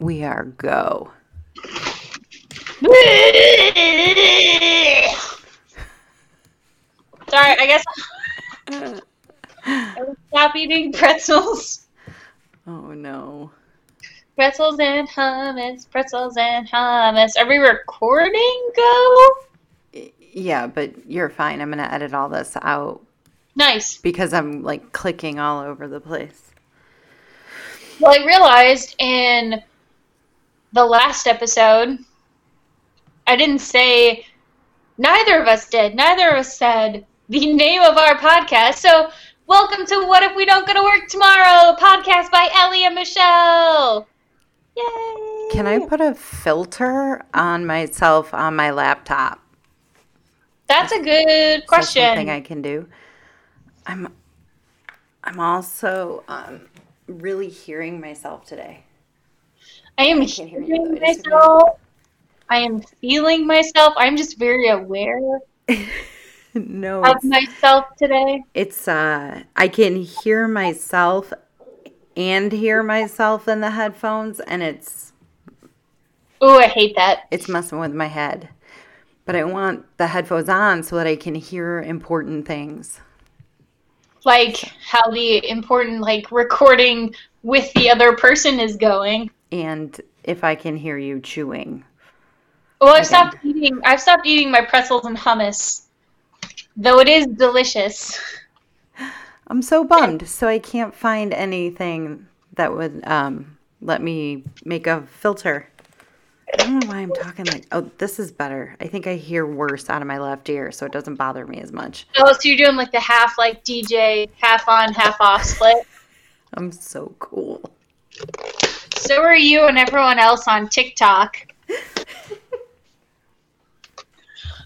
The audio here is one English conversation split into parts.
We are go. Sorry, I guess I stop eating pretzels. Oh no. Pretzels and hummus, pretzels and hummus. Are we recording? Go. Yeah, but you're fine. I'm gonna edit all this out Nice. because I'm like clicking all over the place. Well, I realized in the last episode, I didn't say, neither of us did. Neither of us said the name of our podcast. So, welcome to What If We Don't Go to Work Tomorrow, podcast by Ellie and Michelle. Yay! Can I put a filter on myself on my laptop? That's a good question. something I can do. I'm. I'm also um, really hearing myself today. I am can't hear you, hearing. Myself. I am feeling myself. I'm just very aware no, of myself today. it's uh, I can hear myself and hear myself in the headphones, and it's Oh, I hate that. it's messing with my head. But I want the headphones on so that I can hear important things. like how the important like recording with the other person is going. And if I can hear you chewing. Well, I've stopped eating. I've stopped eating my pretzels and hummus, though it is delicious. I'm so bummed. So I can't find anything that would um, let me make a filter. I don't know why I'm talking like, oh, this is better. I think I hear worse out of my left ear, so it doesn't bother me as much. Oh, so you're doing like the half like DJ, half on, half off split. I'm so cool. So are you and everyone else on TikTok,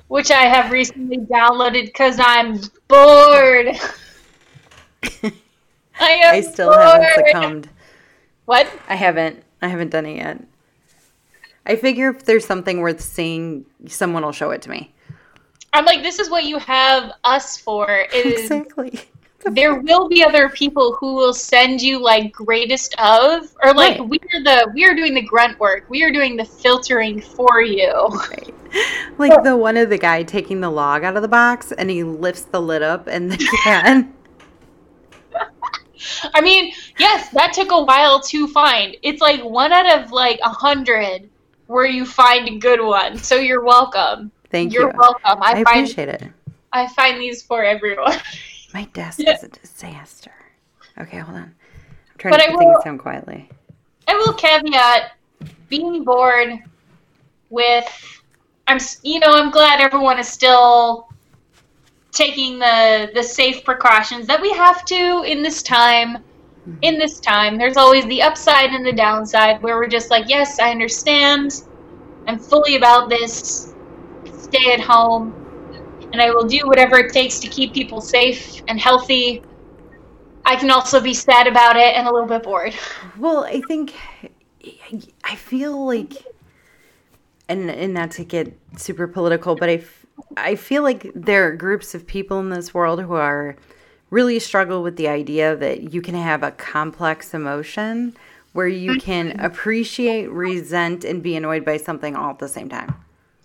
which I have recently downloaded because I'm bored. I am I still haven't succumbed. What? I haven't. I haven't done it yet. I figure if there's something worth seeing, someone will show it to me. I'm like, this is what you have us for. Is Exactly. There will be other people who will send you like greatest of, or like Right. we are the we are doing the grunt work. We are doing the filtering for you. Right. Like the one of the guy taking the log out of the box and he lifts the lid up and the can. I mean, yes, that took a while to find. It's like one out of like a hundred where you find a good one. So you're welcome. Thank you're you. welcome. I, I find appreciate it. I find these for everyone. My desk Yeah. is a disaster. Okay, hold on. I'm trying But to I put will- things down quietly. I will caveat being bored with I'm you know I'm glad everyone is still taking the the safe precautions that we have to in this time mm-hmm. in this time there's always the upside and the downside where we're just like yes I understand I'm fully about this stay at home and I will do whatever it takes to keep people safe and healthy. I can also be sad about it and a little bit bored. Well, I think I feel like, and and not to get super political, but I I feel like there are groups of people in this world who are really struggle with the idea that you can have a complex emotion where you can mm-hmm. appreciate, resent, and be annoyed by something all at the same time.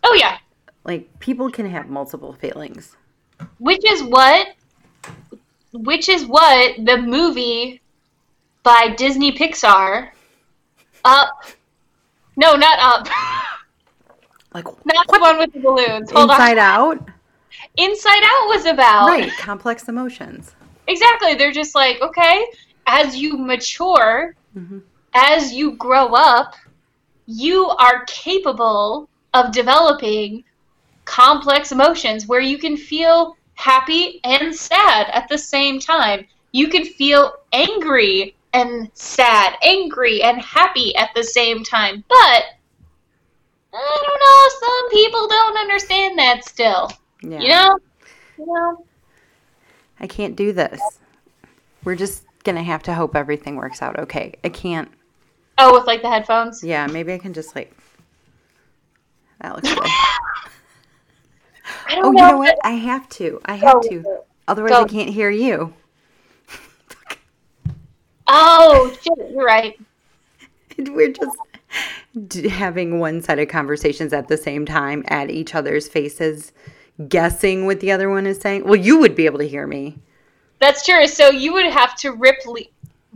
oh yeah Like people can have multiple feelings. which is what which is what the movie by Disney Pixar up no not up Like not the one with the balloons hold inside on out, Inside Out was about right? Complex emotions. exactly they're just like okay as you mature Mhm. as you grow up you are capable of developing complex emotions where you can feel happy and sad at the same time. You can feel angry and sad, angry and happy at the same time. But I don't know, some people don't understand that still. Yeah. You know? You know? I can't do this. We're just gonna have to hope everything works out okay. I can't. Oh, with like the headphones? Yeah, maybe I can just like. That looks good. I don't Oh, you know. know what? I have to. I have Go. to. Otherwise, Go. I can't hear you. Oh, shit, you're right. We're just. having one-sided conversations at the same time at each other's faces, guessing what the other one is saying. Well, you would be able to hear me. That's true. So you would have to rip le-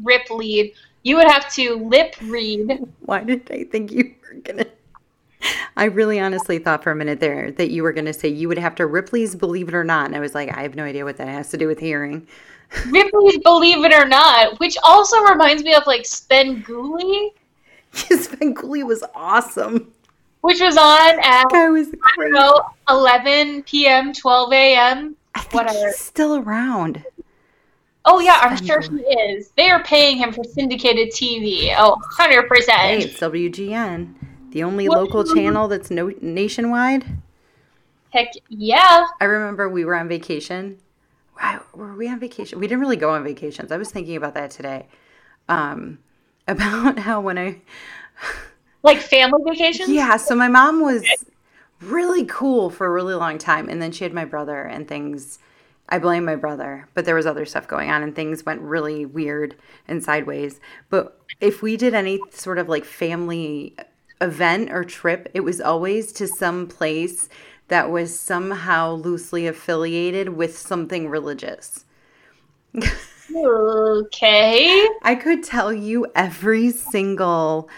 rip lead. You would have to lip read. Why did I think you were gonna? I really honestly thought for a minute there that you were gonna say you would have to Ripley's Believe It or Not, and I was like, I have no idea what that has to do with hearing. Ripley's Believe It or Not, which also reminds me of like Svengoolie, Svengoolie was awesome. which was on at Guy was I don't know 11 p.m., 12 a.m. I think whatever. he's still around. Oh yeah, I'm sure he is. They are paying him for syndicated TV. Oh, 100 Hey, percent. it's WGN, the only What? local channel that's no nationwide. Heck yeah. I remember we were on vacation. Wow, were we on vacation? We didn't really go on vacations. I was thinking about that today. Um, about how when I Like family vacations. Yeah, so my mom was really cool for a really long time and then she had my brother and things I blame my brother, but there was other stuff going on and things went really weird and sideways. But if we did any sort of like family event or trip, it was always to some place that was somehow loosely affiliated with something religious. Okay. I could tell you every single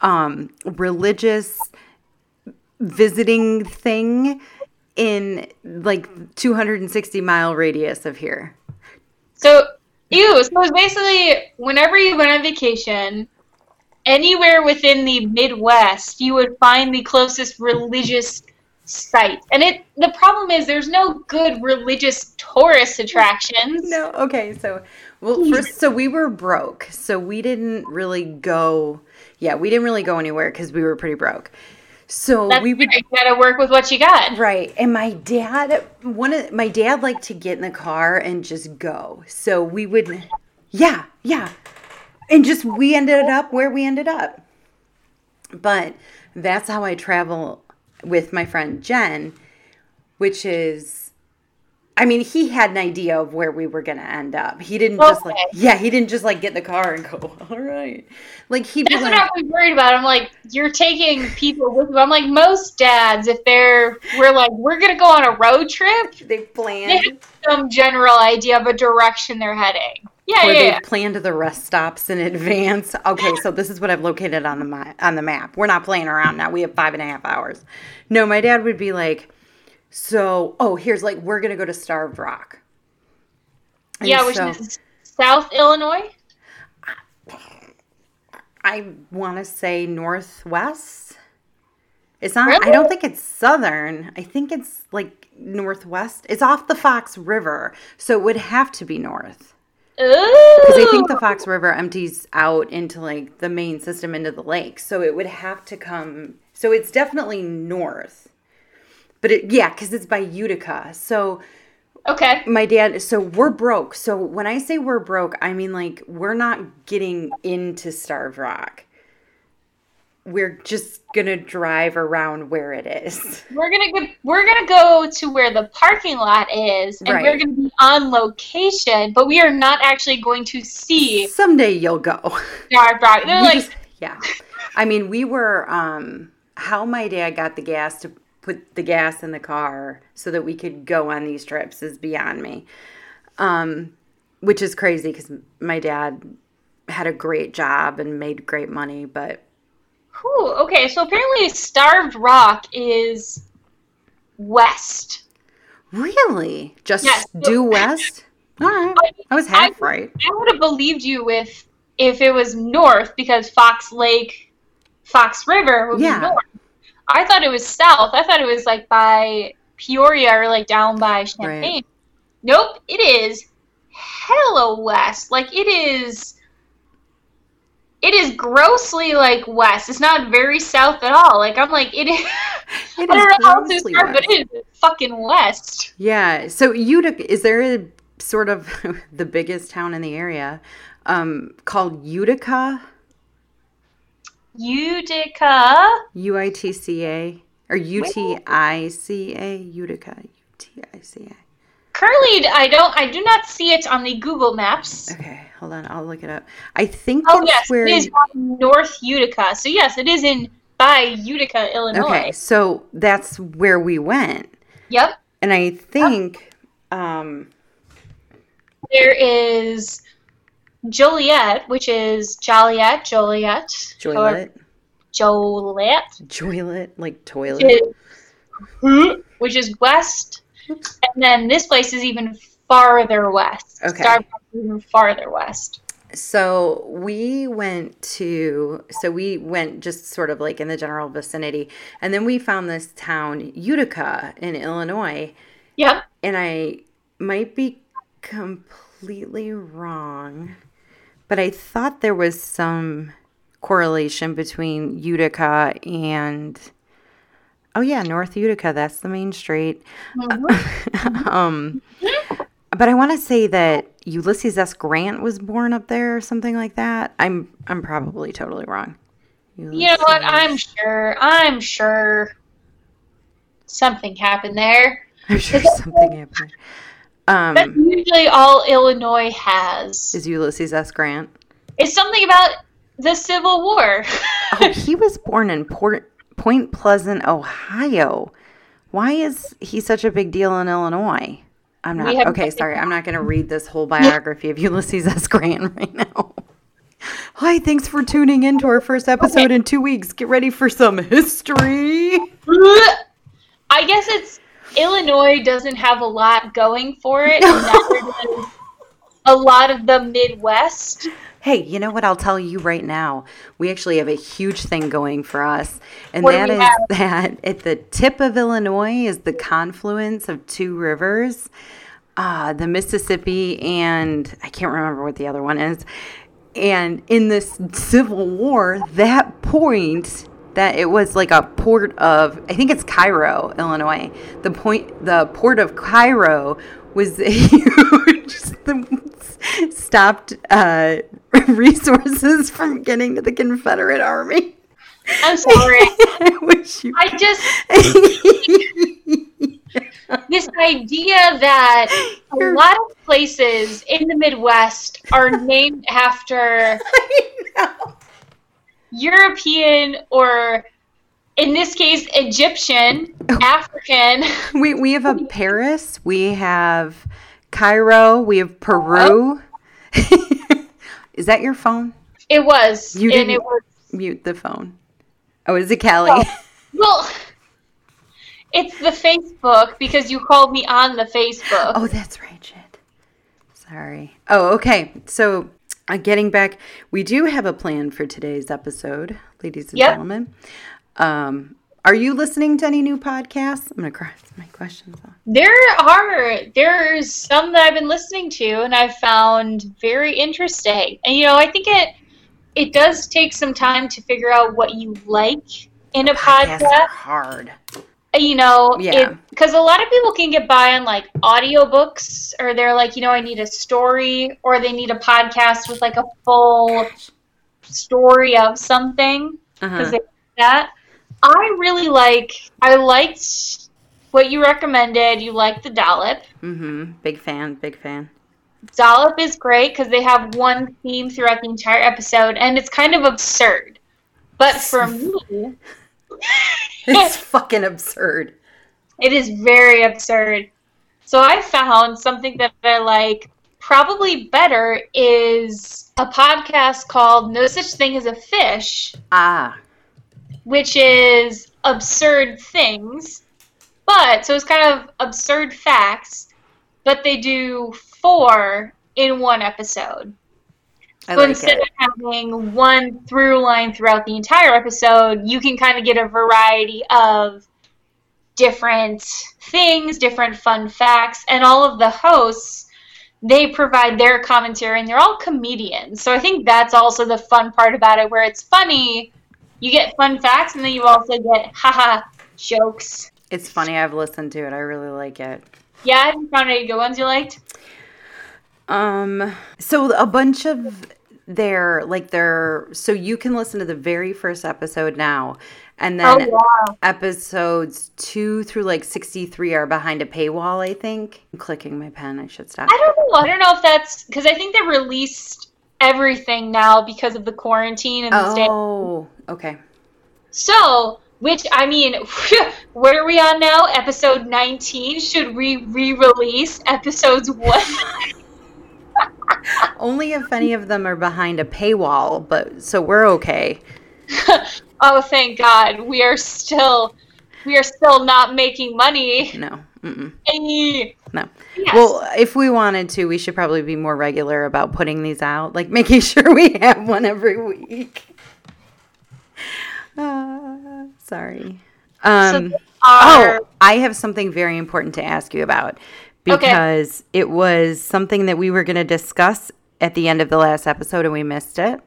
um, religious visiting thing in like 260 mile radius of here. So, ew. So it's basically whenever you went on vacation, anywhere within the Midwest, you would find the closest religious site. And it the problem is there's no good religious tourist attractions. No, okay, so well, first, so we were broke, so we didn't really go. Yeah, we didn't really go anywhere because we were pretty broke. So That's we would you gotta work with what you got. Right. And my dad one of my dad liked to get in the car and just go. So we would Yeah, yeah. And just we ended up where we ended up. But that's how I travel with my friend Jen, which is I mean, he had an idea of where we were going to end up. He didn't just like, yeah, he didn't just like get in the car and go, all right. Like be That's like, what I was worried about. I'm like, you're taking people with you. I'm like, most dads, if they're, we're like, we're gonna go on a road trip, they they have some general idea of a direction they're heading. Yeah, or yeah, they yeah. planned the rest stops in advance. Okay, so this is what I've located on the ma- on the map. We're not playing around now. We have five and a half hours. No, my dad would be like, so oh, here's like we're gonna go to Starved Rock. And Yeah, which so is South Illinois. I want to say northwest. It's not. I don't think it's southern. I think it's like northwest. It's off the Fox River, so it would have to be north. Because I think the Fox River empties out into like the main system into the lake. So it would have to come. So it's definitely north. But it, yeah, because it's by Utica. So Okay. my dad, so we're broke. So when I say we're broke, I mean like we're not getting into Starved Rock. We're just gonna drive around where it is. We're gonna go. We're gonna go to where the parking lot is, and we're gonna be on location. But we are not actually going to see Someday you'll go. Rock. They're We like, just- yeah. I mean, we were um how my dad got the gas to put the gas in the car so that we could go on these trips is beyond me. Um which is crazy cuz my dad had a great job and made great money, but Whew, okay, so apparently Starved Rock is west. really just Yes. due west? All right. I was half right. I would have believed you with if it was north because Fox Lake, Fox River would Yeah. be north. I thought it was south. I thought it was like by Peoria or like down by Champaign. Nope, it is hella west. Like it is. It is grossly like west. It's not very south at all. Like I'm like it is. It I don't is know how to but it is fucking west. Yeah. So Utica is there a sort of the biggest town in the area um called Utica? Utica. U I T C A or U T I C A Utica U T I C A. Currently, I don't. I do not see it on the Google Maps. Okay, hold on, I'll look it up. I think Oh yes, where it is North Utica. So yes, it is in by Utica, Illinois. Okay, so that's where we went. Yep. And I think um There is Joliet, which is Joliet, Joliet, Joliet, Joliet, Joylet, like toilet. which is, which is west, and then this place is even farther west. Okay. Starved Rock is even farther west. So we went to so we went just sort of like in the general vicinity and then we found this town Utica in Illinois Yep. and I might be completely wrong but I thought there was some correlation between Utica and oh yeah North Utica that's the main street um but I want to say that Ulysses S. Grant was born up there or something like that. I'm I'm probably totally wrong. You know what? I'm sure. I'm sure something happened there. I'm sure something happened. That's Um, usually all Illinois has. is Ulysses S. Grant? It's something about the Civil War. Oh, he was born in Port Point Pleasant, Ohio. Why is he such a big deal in Illinois? I'm not okay. Sorry, I'm not going to read this whole biography of Ulysses S. Grant right now. Hi, thanks for tuning in to our first episode in two weeks. Get ready for some history. I guess it's Illinois doesn't have a lot going for it. and neither does a lot of the Midwest. Hey, you know what? I'll tell you right now. We actually have a huge thing going for us, and What that have? that at the tip of Illinois is the confluence of two rivers, uh, the Mississippi and I can't remember what the other one is. And in this Civil War, that point that it was like a port of I think it's Cairo, Illinois. The point the port of Cairo was huge stopped uh, resources from getting to the Confederate Army. I'm sorry. I wish you. I just this idea that a lot of places in the Midwest are named after European or in this case Egyptian, African. we we have a Paris. We have Cairo. We have Peru. Is that your phone? It was You and didn't- it was Mute the phone. Oh, is it Callie? Oh. well it's the Facebook because you called me on the Facebook. Oh, that's right, shit. Sorry. Oh, okay. So, uh, getting back, we do have a plan for today's episode, ladies and Yep. gentlemen. Um, are you listening to any new podcasts? I'm gonna cross my questions off. There are there's some that I've been listening to and I've found very interesting. And you know, I think it it does take some time to figure out what you like in a Podcasts are podcast. hard. You know, Yeah. because a lot of people can get by on like audiobooks or they're like, you know, I need a story or they need a podcast with like a full story of something because Uh-huh. they that. I really like I liked what you recommended. You liked the dollop. Mm-hmm. Big fan. Big fan. Dollop is great because they have one theme throughout the entire episode, and it's kind of absurd. But for me, It's fucking absurd. it is very absurd. So I found something that I like probably better is a podcast called No Such Thing as a Fish, Ah. Which is absurd things. But so it's kind of absurd facts, but they do four in one episode. I so like instead it. of having one through line throughout the entire episode, you can kind of get a variety of different things, different fun facts, and all of the hosts they provide their commentary and they're all comedians. So I think that's also the fun part about it where it's funny, you get fun facts and then you also get haha jokes. It's funny. I've listened to it. I really like it. Yeah, have you found any good ones you liked? Um, so a bunch of their like their so you can listen to the very first episode now, and Oh then wow. episodes two through like sixty three are behind a paywall. I think. I'm clicking my pen. I should stop. I don't know. I don't know if that's because I think they released everything now because of the quarantine and the stay. Oh, okay. So, which I mean, what are we on now? Episode 19. Should we re-release episodes one? Only if any of them are behind a paywall, but so we're okay. oh, thank God. We are still we are still not making money. No. Mm-mm. No. Well, if we wanted to, we should probably be more regular about putting these out, like making sure we have one every week. Uh, sorry. Um, our oh, I have something very important to ask you about because it was something that we were going to discuss at the end of the last episode and we missed it.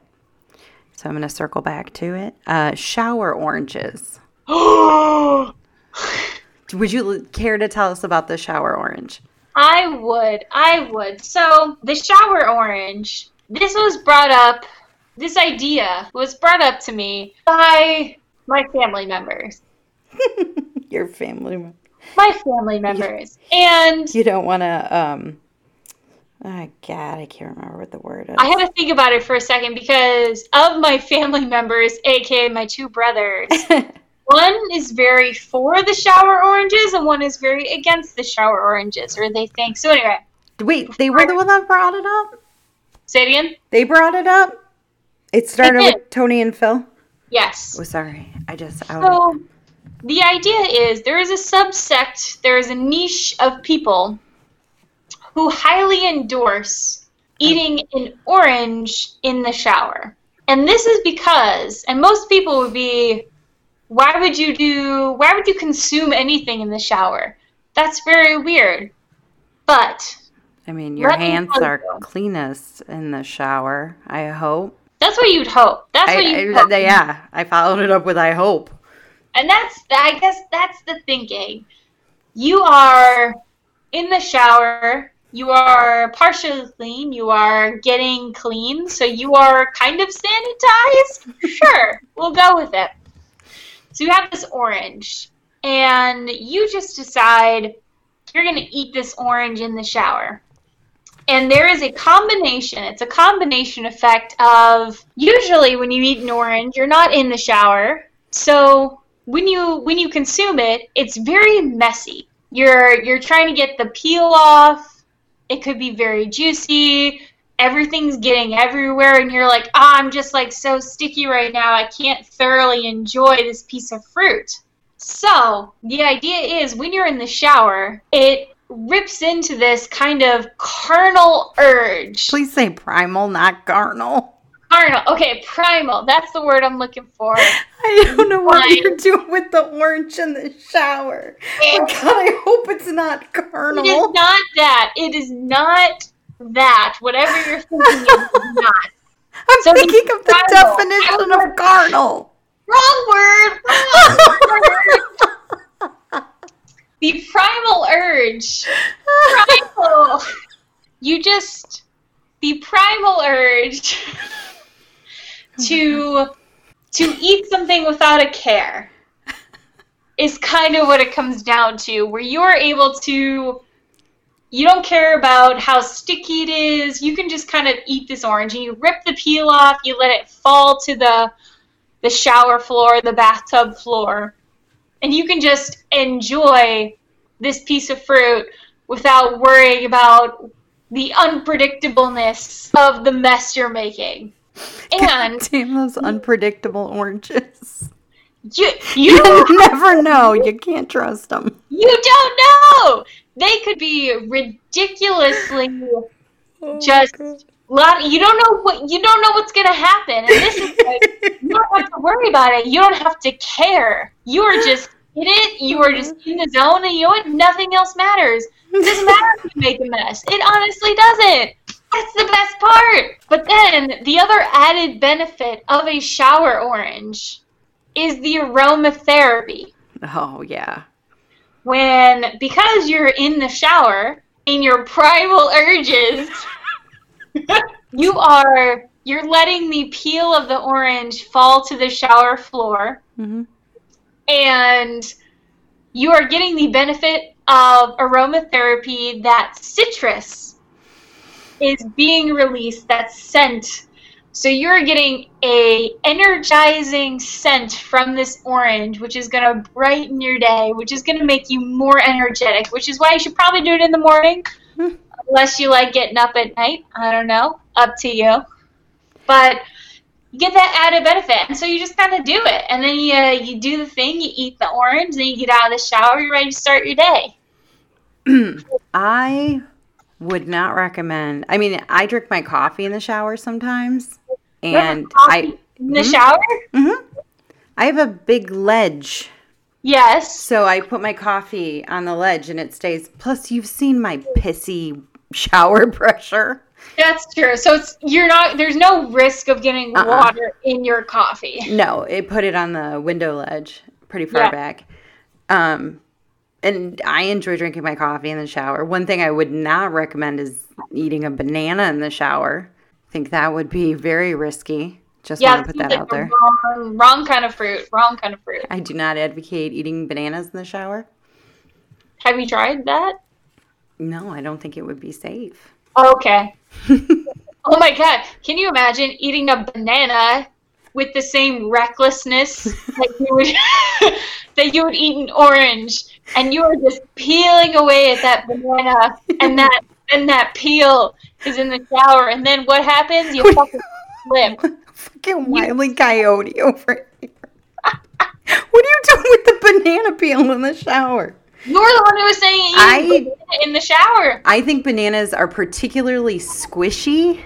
So I'm going to circle back to it. Uh, shower oranges. Would you care to tell us about the shower orange? I would. I would. So, the shower orange, this was brought up, this idea was brought up to me by my family members. Your family. mem- My family members. And You don't want to. Um, oh God, I can't remember what the word is. I had to think about it for a second because of my family members, aka my two brothers. one is very for the shower oranges and one is very against the shower oranges, or they think. So, anyway, Wait, they were the one that brought it up. say it again. They brought it up. It started with Tony and Phil. Yes. Oh, sorry, I just outed. So, the idea is there is a subsect, there is a niche of people who highly endorse eating an orange in the shower. And this is because, and most people would be, why would you do, why would you consume anything in the shower? That's very weird. But I mean, your hands are you. cleanest in the shower. I hope. that's what you'd hope. That's I, what you hope. yeah, I followed it up with I hope. And that's, I guess that's the thinking. You are in the shower, you are partially clean, you are getting clean, so you are kind of sanitized? Sure, we'll go with it. So you have this orange, and you just decide you're going to eat this orange in the shower. And there is a combination, it's a combination effect of usually when you eat an orange, you're not in the shower. So when you when you consume it, it's very messy. You're you're trying to get the peel off. It could be very juicy. Everything's getting everywhere and you're like, "Ah, I'm just like so sticky right now. I can't thoroughly enjoy this piece of fruit." So, the idea is when you're in the shower, it rips into this kind of carnal urge. Please say primal, not carnal. Carnal. Okay, primal. That's the word I'm looking for. I don't know what Fine. you're doing with the orange in the shower. Oh God, I hope it's not carnal. It is not that. It is not that. Whatever you're thinking is not. I'm So thinking of the carnal. definition of carnal. Wrong word. Wrong word. the primal urge. Primal. You just the primal urge to to eat something without a care is kind of what it comes down to where you're able to you don't care about how sticky it is you can just kind of eat this orange and you rip the peel off you let it fall to the the shower floor the bathtub floor and you can just enjoy this piece of fruit without worrying about the unpredictableness of the mess you're making and Damn those unpredictable oranges. you You you never know. You can't trust them. You don't know. They could be ridiculously oh, just lot. You don't know what you don't know what's gonna happen, and this is like you don't have to worry about it. You don't have to care. You are just in it. You are just mm-hmm. in the zone, and you know what? Nothing else matters. It doesn't matter if you make a mess. It honestly doesn't. That's the best part. But then the other added benefit of a shower orange is the aromatherapy Oh yeah. When because you're in the shower in your primal urges you are you're letting the peel of the orange fall to the shower floor. Hmm and you are getting the benefit of aromatherapy that citrus is being released that scent So you're getting a energizing scent from this orange, which is going to brighten your day, which is going to make you more energetic, which is why you should probably do it in the morning, Hmm. unless you like getting up at night. I don't know, up to you. But you get that added benefit, and so you just kind of do it, and then you you do the thing, you eat the orange, then you get out of the shower, you're ready to start your day. I would not recommend. I mean, I drink my coffee in the shower sometimes, and I in the Mhm. shower. Mhm. I have a big ledge, Yes. so I put my coffee on the ledge and it stays. Plus, you've seen my pissy shower pressure. That's true. So it's you're not there's no risk of getting Uh-uh. water in your coffee. No, it put it on the window ledge, pretty far Yeah. back. Um, and I enjoy drinking my coffee in the shower. One thing I would not recommend is eating a banana in the shower. I think that would be very risky. Just Yeah, want to put that like out there. Wrong, wrong kind of fruit. Wrong kind of fruit. I do not advocate eating bananas in the shower. Have you tried that? No, I don't think it would be safe. Okay. Oh my god. Can you imagine eating a banana with the same recklessness that you would that you would eat an orange and you are just peeling away at that banana and that and that peel is in the shower and then what happens? You fucking slip. Fucking wily coyote over here. what are you doing with the banana peel in the shower? You're the one who was saying I- in the shower. I think bananas are particularly squishy.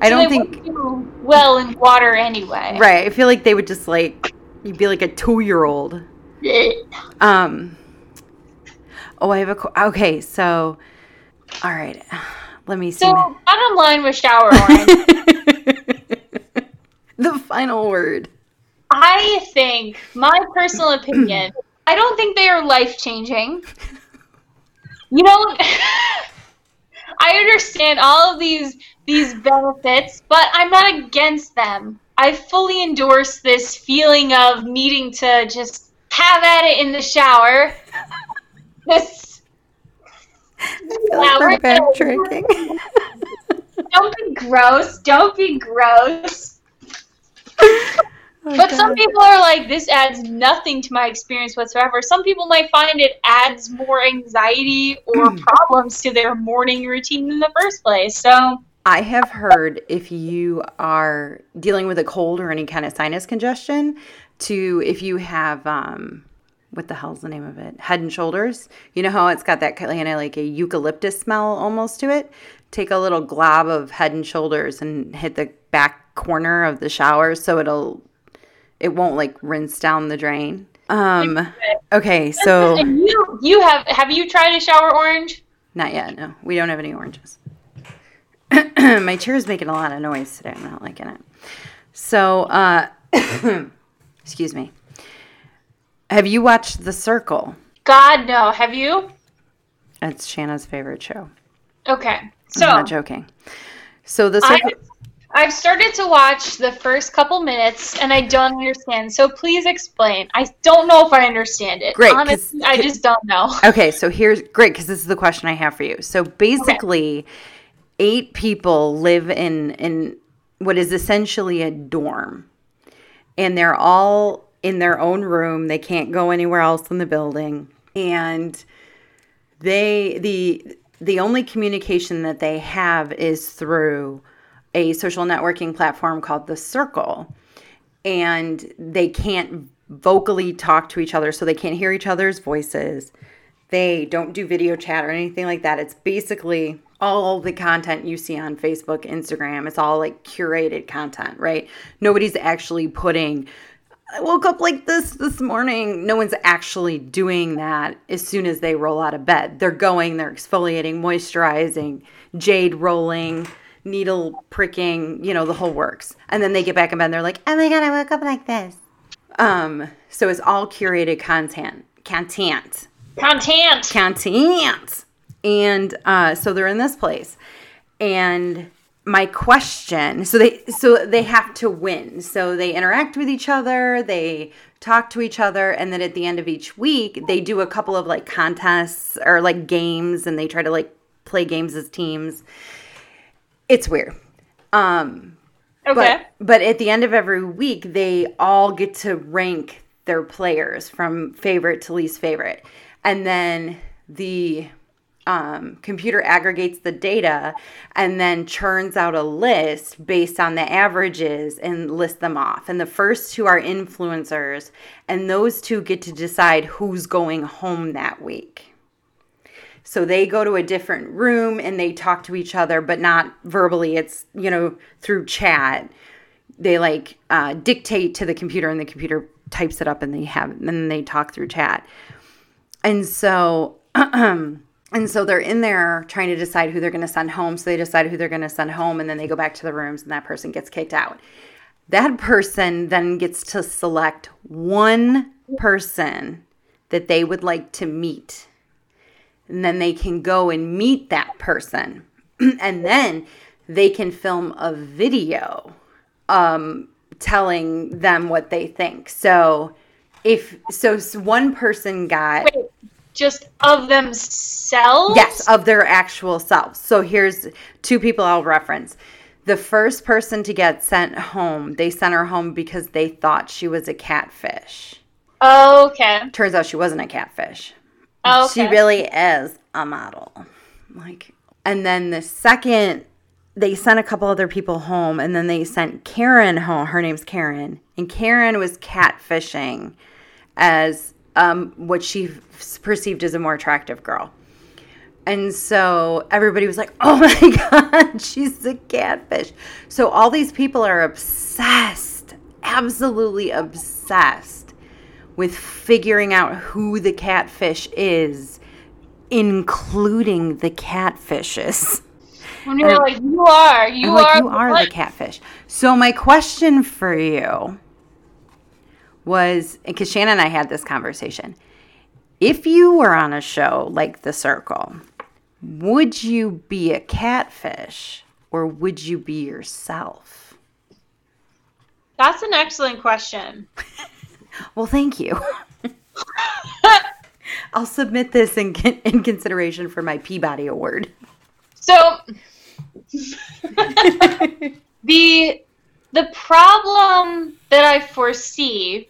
I don't think do well in water anyway. right. I feel like they would just like you'd be like a two year old. Um. Oh, I have a okay. So, all right. Let me see. So bottom line with shower orange, the final word. I think my personal opinion, I don't think they are life changing. You don't. I understand all of these these benefits, but I'm not against them. I fully endorse this feeling of needing to just have at it in the shower. This. Yeah, We're we're gonna- backtracking. Don't be gross. Don't be gross. Oh, But some people are like, this adds nothing to my experience whatsoever. Some people might find it adds more anxiety or problems to their morning routine in the first place. So, I have heard if you are dealing with a cold or any kind of sinus congestion, to if you have um, what the hell's the name of it? Head and Shoulders. You know how it's got that kind of like a eucalyptus smell almost to it. Take a little glob of Head and Shoulders and hit the back corner of the shower so it'll it won't like rinse down the drain. Um. Okay, so and you you have have you tried a shower orange? not yet. No, we don't have any oranges. My chair is making a lot of noise today. I'm not liking it. So, uh, excuse me. Have you watched The Circle? God no. Have you? It's Shanna's favorite show. Okay. So I'm not joking. So the I, circle. I've started to watch the first couple minutes and I don't understand. So please explain. I don't know if I understand it. Great, Honestly, I just don't know. Okay, so here's great because this is the question I have for you. So basically, eight people live in in what is essentially a dorm, and they're all in their own room. They can't go anywhere else in the building, and they the the only communication that they have is through a social networking platform called the Circle, and they can't vocally talk to each other, so they can't hear each other's voices. They don't do video chat or anything like that. It's basically all the content you see on Facebook, Instagram. It's all like curated content, right? Nobody's actually putting I woke up like this this morning. No one's actually doing that as soon as they roll out of bed. They're going, they're exfoliating, moisturizing, jade rolling, needle pricking, you know, the whole works. And then they get back in bed and they're like, oh my God, I woke up like this. Um, so it's all curated content. Content Content. content. And uh, so they're in this place. And my question, so they so they have to win. So they interact with each other, they talk to each other, and then at the end of each week, they do a couple of like contests or like games and they try to like play games as teams. It's weird. Um Okay. But but at the end of every week, they all get to rank their players from favorite to least favorite, and then the um, computer aggregates the data and then churns out a list based on the averages and lists them off. And the first two are influencers, and those two get to decide who's going home that week. So they go to a different room and they talk to each other, but not verbally. It's, you know, through chat. They like uh, dictate to the computer and the computer types it up and they have, and then they talk through chat. And so, and so they're in there trying to decide who they're going to send home. So they decide who they're going to send home and then they go back to the rooms and that person gets kicked out. That person then gets to select one person that they would like to meet and then they can go and meet that person and then they can film a video um, telling them what they think so if so one person got Wait, just of themselves? yes of their actual selves so here's two people i'll reference the first person to get sent home they sent her home because they thought she was a catfish Okay. turns out she wasn't a catfish Okay. she really is a model. Like, and then the second, they sent a couple other people home, and then they sent Karen home. Her name's Karen, and Karen was catfishing as um, what she perceived as a more attractive girl. And so everybody was like, oh my God, she's a catfish. So all these people are obsessed, absolutely obsessed with figuring out who the catfish is, including the catfishes. When you're like, you are, you I'm like, are, you are the catfish. So my question for you was because Shannon and I had this conversation. If you were on a show like The Circle, would you be a catfish or would you be yourself? That's an excellent question. Well, thank you. I'll submit this in, in consideration for my Peabody Award. So the the problem that I foresee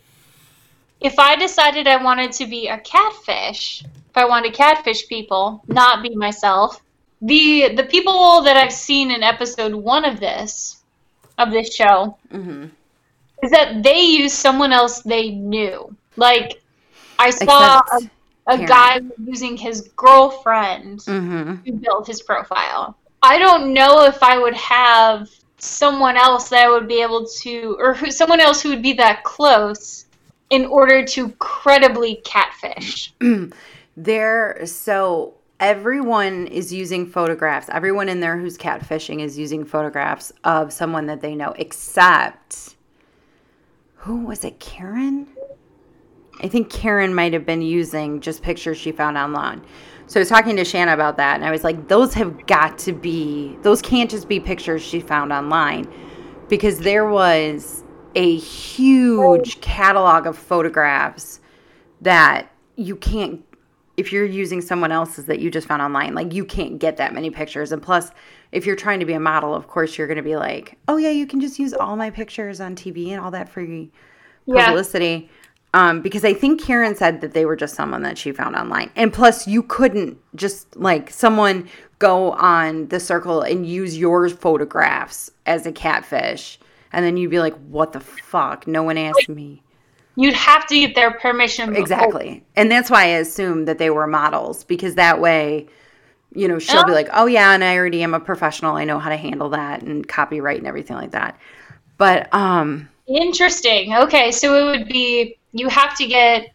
if I decided I wanted to be a catfish, if I wanted to catfish people, not be myself, the the people that I've seen in episode 1 of this of this show Mm-hmm. is that they use someone else they knew. Like I saw Except a, a guy using his girlfriend Mm-hmm. to build his profile. I don't know if I would have someone else that I would be able to, or who, someone else who would be that close in order to credibly catfish. There, so everyone is using photographs. Everyone in there who's catfishing is using photographs of someone that they know, except who was it? Karen? I think Karen might have been using just pictures she found online. So I was talking to Shanna about that, and I was like, those have got to be, those can't just be pictures she found online because there was a huge catalog of photographs that you can't if you're using someone else's that you just found online like you can't get that many pictures. And plus if you're trying to be a model of course you're going to be like oh yeah you can just use all my pictures on tv and all that free Yeah. publicity. Um, because i think karen said that they were just someone that she found online. And plus you couldn't just like someone go on the circle and use your photographs as a catfish and then you'd be like what the fuck no one asked me You'd have to get their permission. before- Exactly. And that's why I assumed that they were models because that way, you know, she'll be like, oh, yeah, and I already am a professional. I know how to handle that and copyright and everything like that. But, um, Interesting. Okay, so it would be you have to get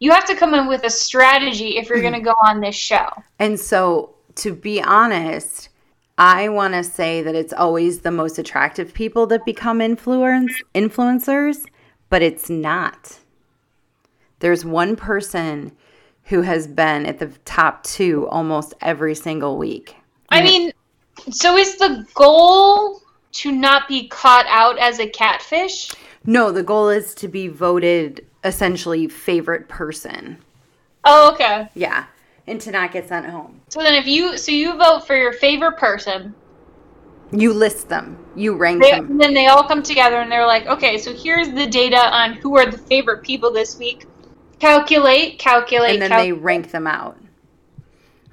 you have to come in with a strategy if you're going to go on this show. and so to be honest, I want to say that it's always the most attractive people that become influence influencers, but it's not. There's one person who has been at the top two almost every single week. I mean, so is the goal to not be caught out as a catfish? No, the goal is to be voted essentially favorite person. Oh, okay. Yeah. And to not get sent home. So then if you so you vote for your favorite person You list them. You rank They, them. and then they all come together and they're like, okay, so here's the data on who are the favorite people this week. Calculate, calculate, And then cal- they rank them out.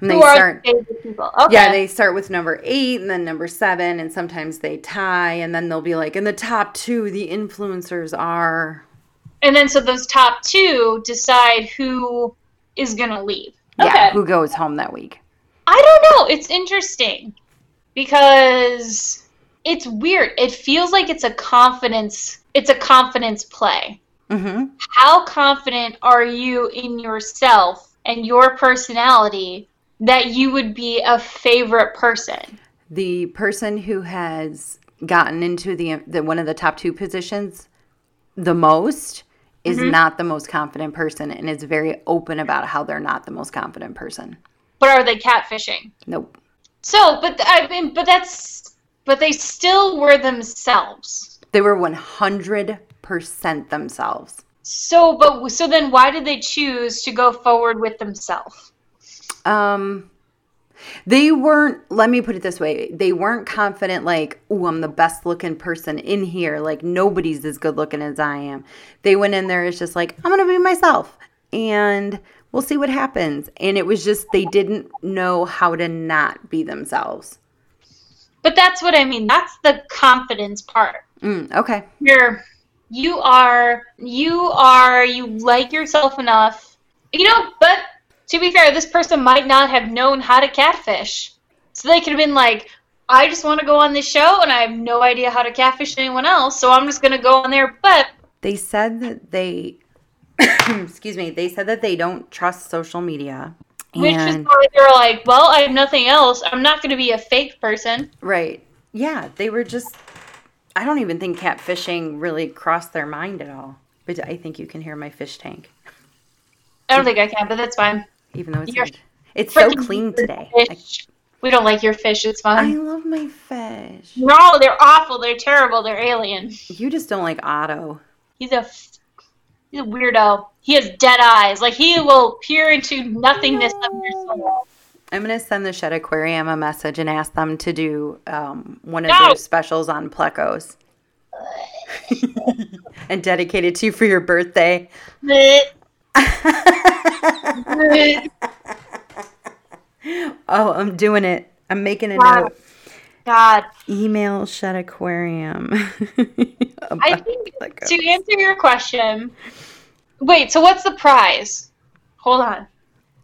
And they who are start the favorite people. Okay. Yeah, they start with number eight and then number seven, and sometimes they tie, and then they'll be like, in the top two, the influencers are. and then so those top two decide who is gonna leave. Yeah, Okay. who goes home that week. I don't know. It's interesting because it's weird. It feels like it's a confidence. It's a confidence play. hmm How confident are you in yourself and your personality that you would be a favorite person? The person who has gotten into the, the one of the top two positions the most is Mm-hmm. not the most confident person and is very open about how they're not the most confident person. But are they catfishing? Nope. So, but I mean, but that's but they still were themselves. They were 100% themselves. So, but so then why did they choose to go forward with themselves? Um, they weren't. Let me put it this way: they weren't confident. Like, oh, I'm the best looking person in here. Like, nobody's as good looking as I am. They went in there. It's just like I'm gonna be myself, and we'll see what happens. And it was just they didn't know how to not be themselves. But that's what I mean. That's the confidence part. Mm, okay. You're you are you are you like yourself enough. You know, but to be fair, this person might not have known how to catfish. So they could have been like, I just want to go on this show and I have no idea how to catfish anyone else, so I'm just gonna go on there. But They said that they. excuse me. They said that they don't trust social media. which is why they're like, Well, I have nothing else. I'm not gonna be a fake person. Right. Yeah, they were just I don't even think catfishing really crossed their mind at all. But I think you can hear my fish tank, I don't think I can, but that's fine. Even though it's You're it's so clean today. We don't like your fish, it's fine. I love my fish. No, they're awful, they're terrible, they're alien. You just don't like Otto. He's a he's a weirdo. He has dead eyes. Like he will peer into nothingness of your soul. I'm gonna send the Shedd Aquarium a message and ask them to do um, one of No. their specials on plecos. and dedicated to you for your birthday. Oh. I'm doing it. I'm making a Wow. note. God, Email Shedd Aquarium. I think to answer your question, wait. So what's the prize? Hold on.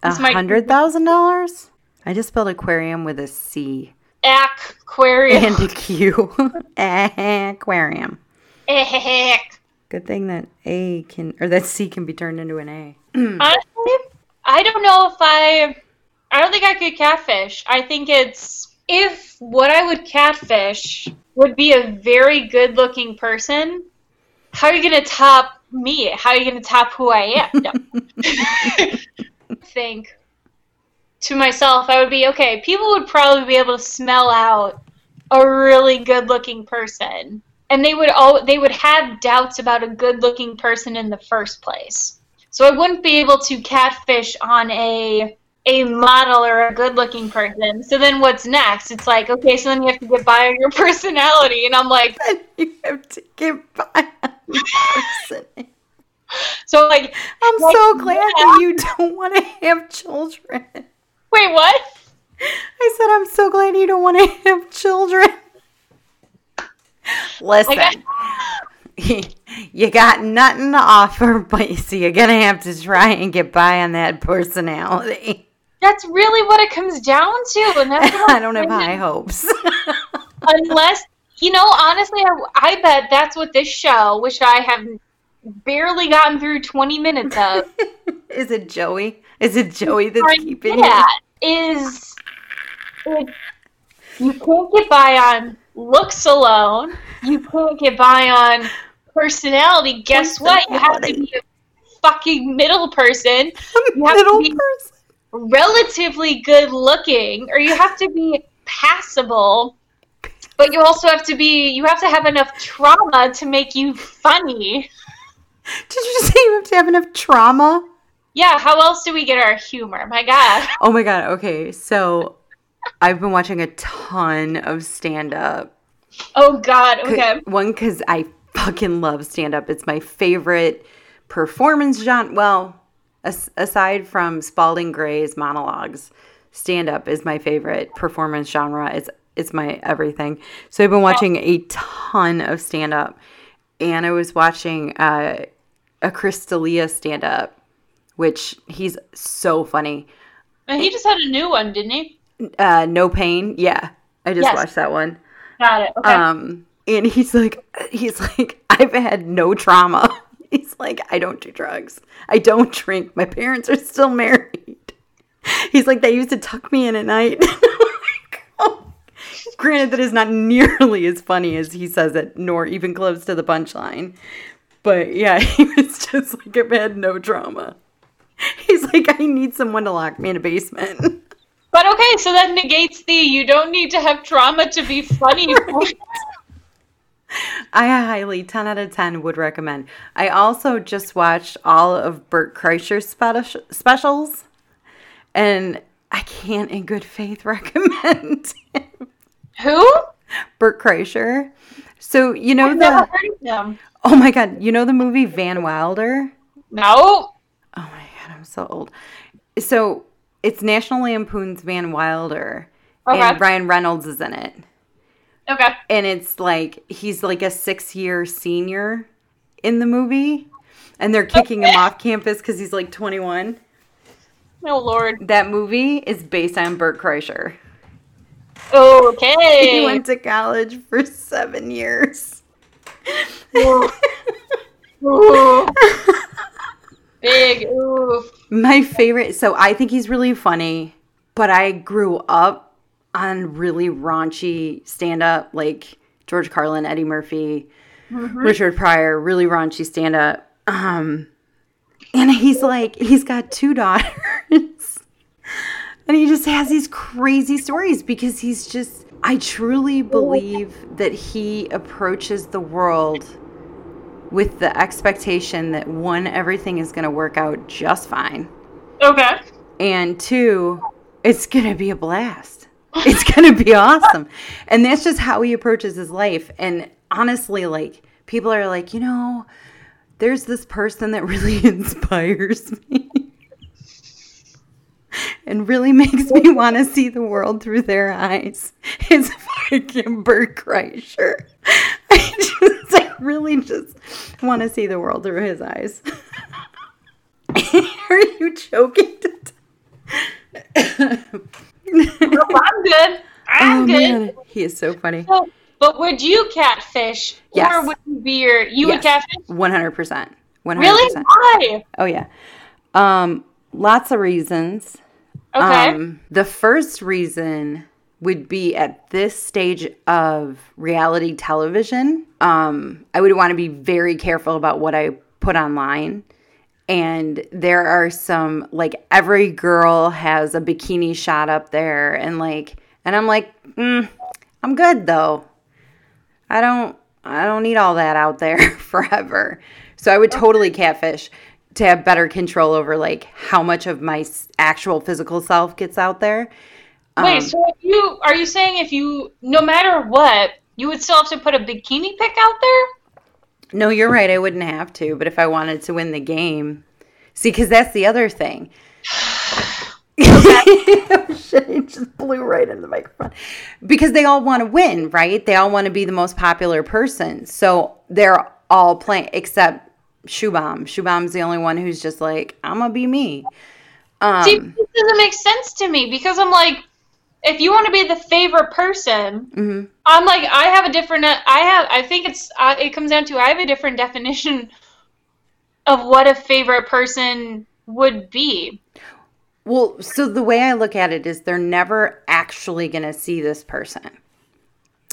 A hundred thousand dollars? I just spelled aquarium with a C Aquarium. and a Q. aquarium. Heck. Good thing that A can or that C can be turned into an A. Honestly, I don't know if I. I don't think I could catfish. I think it's if what I would catfish would be a very good-looking person. How are you gonna top me? How are you gonna top who I am? No. think to myself, I would be okay. People would probably be able to smell out a really good-looking person, and they would all they would have doubts about a good-looking person in the first place. So I wouldn't be able to catfish on a a model or a good looking person. So then what's next? It's like, okay, so then you have to get by on your personality. And I'm like, you have to get by on the person. so like, I'm Like, so glad yeah. that you don't want to have children. wait, what? I said I'm so glad you don't want to have children. Listen, you got nothing to offer, but so you're gonna have to try and get by on that personality. That's really what it comes down to. And that's I don't have high hopes. Unless, you know, honestly, I, I bet that's what this show, which I have barely gotten through 20 minutes of, Is it Joey? Is it Joey that's to keeping you? at is if you can't get by on looks alone. You can't get by on personality. Guess what? You have to be a fucking middle person, You have to Middle person. relatively good looking, or you have to be passable. But you also have to be, you have to have enough trauma to make you funny. Did you say you have to have enough trauma? Yeah, how else do we get our humor? My God. Oh my god. Okay, so I've been watching a ton of stand up. Oh God. Okay. One because I fucking love stand up. It's my favorite performance genre. Well, as- aside from Spalding Gray's monologues, stand up is my favorite performance genre. It's it's my everything. So I've been watching a ton of stand up, and I was watching uh, a Chris D'Elia stand up, which he's so funny. And he just had a new one, didn't he? Uh, no pain, yeah. I just Yes. watched that one. Got it. Okay. Um, and he's like, he's like, I've had no trauma. He's like, I don't do drugs. I don't drink. My parents are still married. He's like, they used to tuck me in at night. Oh. Granted, that is not nearly as funny as he says it, nor even close to the punchline. But yeah, he was just like, I've had no trauma. He's like, I need someone to lock me in a basement. But okay, so that negates the you don't need to have trauma to be funny. I highly 10 out of 10 would recommend. I also just watched all of Bert Kreischer's specials and I can't in good faith recommend him. Who? Bert Kreischer. So, you know I've never the heard of them. Oh my god, you know the movie Van Wilder? No. Oh my god, I'm so old. So, it's National Lampoon's Van Wilder Okay. and Ryan Reynolds is in it. Okay. and it's like he's like a six year senior in the movie and they're kicking him off campus because he's like 21 Oh Lord. that movie is based on bert kreischer Okay. he went to college for seven years Ooh. Ooh. Big oof. my favorite so i think he's really funny but i grew up on really raunchy stand-up like george carlin eddie murphy richard pryor really raunchy stand-up. Um and he's like he's got two daughters. And he just has these crazy stories because he's just i truly believe that he approaches the world with the expectation that one everything is going to work out just fine Okay. and two, it's gonna be a blast. It's gonna be awesome. And that's just how he approaches his life. And honestly, like people are like, you know, there's this person that really inspires me. And really makes me want to see the world through their eyes. It's fucking Bert Kreischer. I just, I really just want to see the world through his eyes. are you joking? I'm good. I'm Oh good. God, He is so funny. So, but would you catfish, Yes. or would you be your you would catfish? One hundred percent. One hundred Really? percent. Why? Oh yeah. Um, lots of reasons. Okay. Um, the first reason would be at this stage of reality television. Um, I would want to be very careful about what I put online. And there are some like every girl has a bikini shot up there, and like, and I'm like, mm, I'm good though. I don't I don't need all that out there forever. So I would totally catfish to have better control over like how much of my actual physical self gets out there. Wait, Um, so you are you saying if you no matter what, you would still have to put a bikini pic out there? No, you're right. I wouldn't have to, but if I wanted to win the game, see, because that's the other thing. shit, it just blew right into the microphone. Because they all want to win, right? They all want to be the most popular person. So they're all playing, except Shubham. Shubham's the only one who's just like, I'm going to be me. Um, See, this doesn't make sense to me because I'm like, if you want to be the favorite person, mhm. I'm like, I have a different. I have. I think it's. Uh, it comes down to I have a different definition of what a favorite person would be. Well, so the way I look at it is they're never actually going to see this person.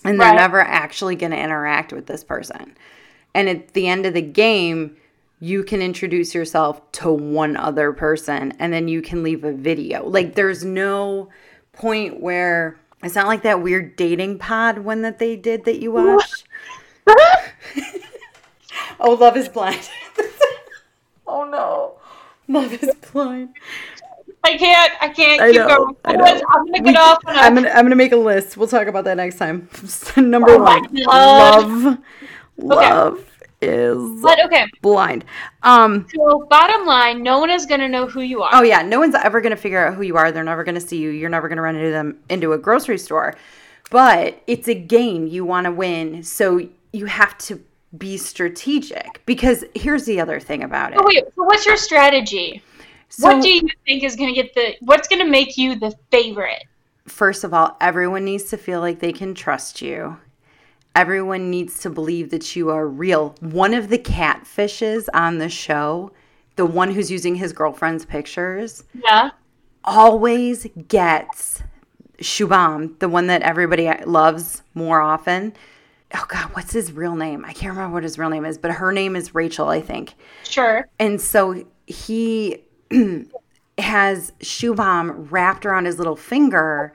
And they're Right. never actually going to interact with this person. And at the end of the game, you can introduce yourself to one other person and then you can leave a video. Like there's no point where it's not like that weird dating pod one that they did that you watched. oh, Love is Blind. oh no. Love is Blind. I can't. I can't I keep know, going. I I'm gonna We- get off. On a, I'm gonna I'm gonna make a list. We'll talk about that next time. Number Oh one, love, love is but okay. blind. Um. So bottom line, no one is gonna know who you are. Oh yeah, no one's ever gonna figure out who you are. They're never gonna see you. You're never gonna run into them into a grocery store. But it's a game. You want to win, so you have to be strategic. Because here's the other thing about it. So wait. So what's your strategy? So- what do you think is gonna get the? What's gonna make you the favorite? first of all, everyone needs to feel like they can trust you. Everyone needs to believe that you are real. One of the catfishes on the show, the one who's using his girlfriend's pictures, Yeah. always gets Shubham, the one that everybody loves more often. Oh God, what's his real name? I can't remember what his real name is, but her name is Rachel, I think. Sure. And so he has Shubham wrapped around his little finger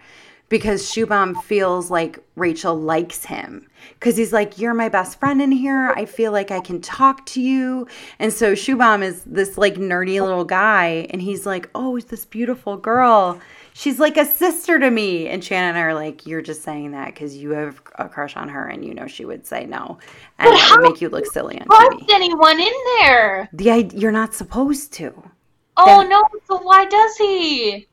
because Shubham feels like Rachel likes him. Because he's like, You're my best friend in here. I feel like I can talk to you. And so Shubham is this like nerdy little guy. And he's like, Oh, it's this beautiful girl. She's like a sister to me. And Shannon and I are like, You're just saying that because you have a crush on her and you know she would say no. And But how- make you look silly on TV. anyone in there? The you're not supposed to Oh Then- no! So why does he?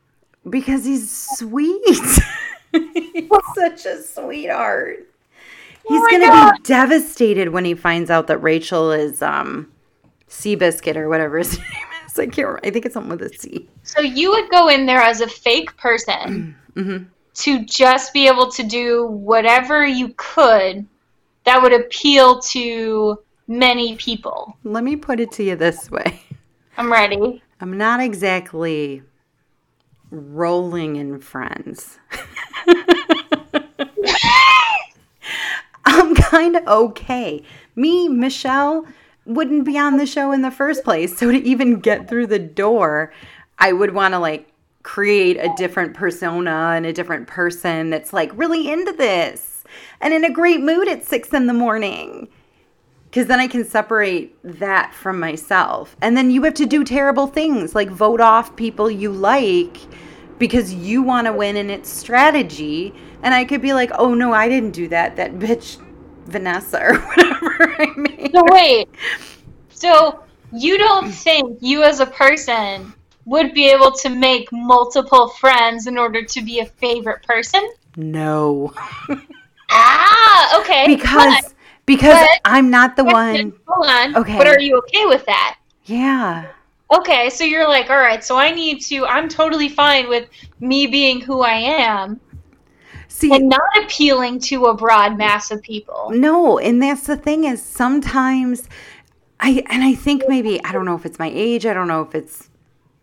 because he's sweet. he's such a sweetheart. He's Oh my gonna God. be devastated when he finds out that Rachel is um Seabiscuit or whatever his name is. I can't. Remember. I think it's something with a C. So you would go in there as a fake person Mhm. to just be able to do whatever you could that would appeal to many people. Let me put it to you this way: I'm ready. I'm not exactly rolling in friends. I'm kind of okay. Me, Michelle, wouldn't be on the show in the first place. So to even get through the door, I would want to like create a different persona and a different person that's like really into this and in a great mood at six in the morning. Because then I can separate that from myself. And then you have to do terrible things like vote off people you like because you want to win and it's strategy. And I could be like, oh no, I didn't do that. That bitch Vanessa or whatever I made. So wait. So you don't think you as a person would be able to make multiple friends in order to be a favorite person? No. Ah, okay. Because But- because but- I'm not the one. Hold on. Okay. But are you okay with that? Yeah. Okay, so you're like, all right, so I need to, I'm totally fine with me being who I am See, and not appealing to a broad mass of people. No, and that's the thing is sometimes I and I think maybe I don't know if it's my age, I don't know if it's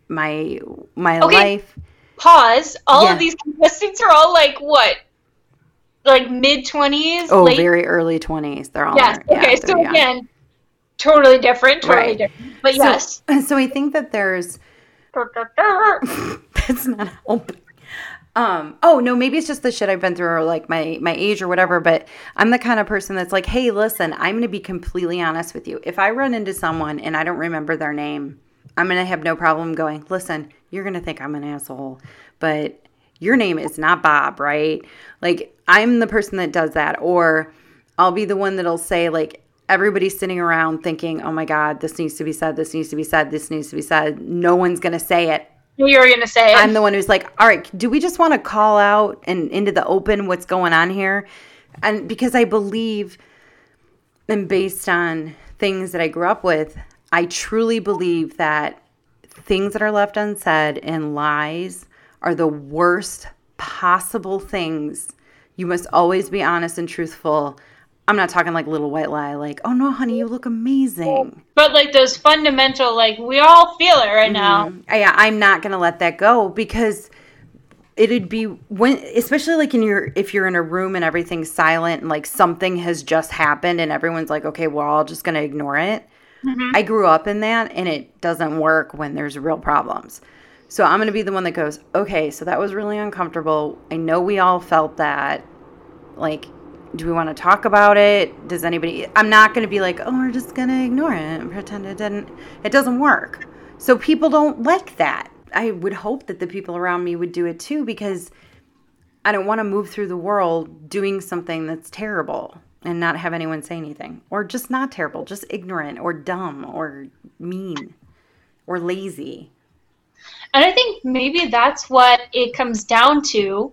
my my Okay. life. Pause. All Yeah. of these contestants are all like, what? Like mid 20s? Oh, late? very early 20s. They're all Yes. yeah, Okay, they're so again, totally different, totally Right. different. But So- yes. So I think that there's that's not helping. Um, oh no, maybe it's just the shit I've been through or like my my age or whatever, but I'm the kind of person that's like, "Hey, listen, I'm going to be completely honest with you. If I run into someone and I don't remember their name, I'm going to have no problem going, "Listen, you're going to think I'm an asshole, but your name is not Bob, right?" Like I'm the person that does that or I'll be the one that'll say like everybody's sitting around thinking, "Oh my god, this needs to be said, this needs to be said, this needs to be said." No one's going to say it. You're going to say it. I'm the one who's like, all right, do we just want to call out and into the open what's going on here? And because I believe, and based on things that I grew up with, I truly believe that things that are left unsaid and lies are the worst possible things. You must always be honest and truthful. I'm not talking like little white lie, like, oh no, honey, you look amazing. but like those fundamental, like, we all feel it right now. Uh, Yeah, I'm not gonna let that go because it'd be when, especially like in your if you're in a room and everything's silent and like something has just happened and everyone's like, okay, we're all just gonna ignore it. I grew up in that and it doesn't work when there's real problems. So I'm gonna be the one that goes, okay, so that was really uncomfortable. I know we all felt that. Like, do we want to talk about it? Does anybody? I'm not going to be like, oh, we're just going to ignore it and pretend it didn't. It doesn't work. So people don't like that. I would hope that the people around me would do it too because I don't want to move through the world doing something that's terrible and not have anyone say anything or just not terrible, just ignorant or dumb or mean or lazy. And I think maybe that's what it comes down to.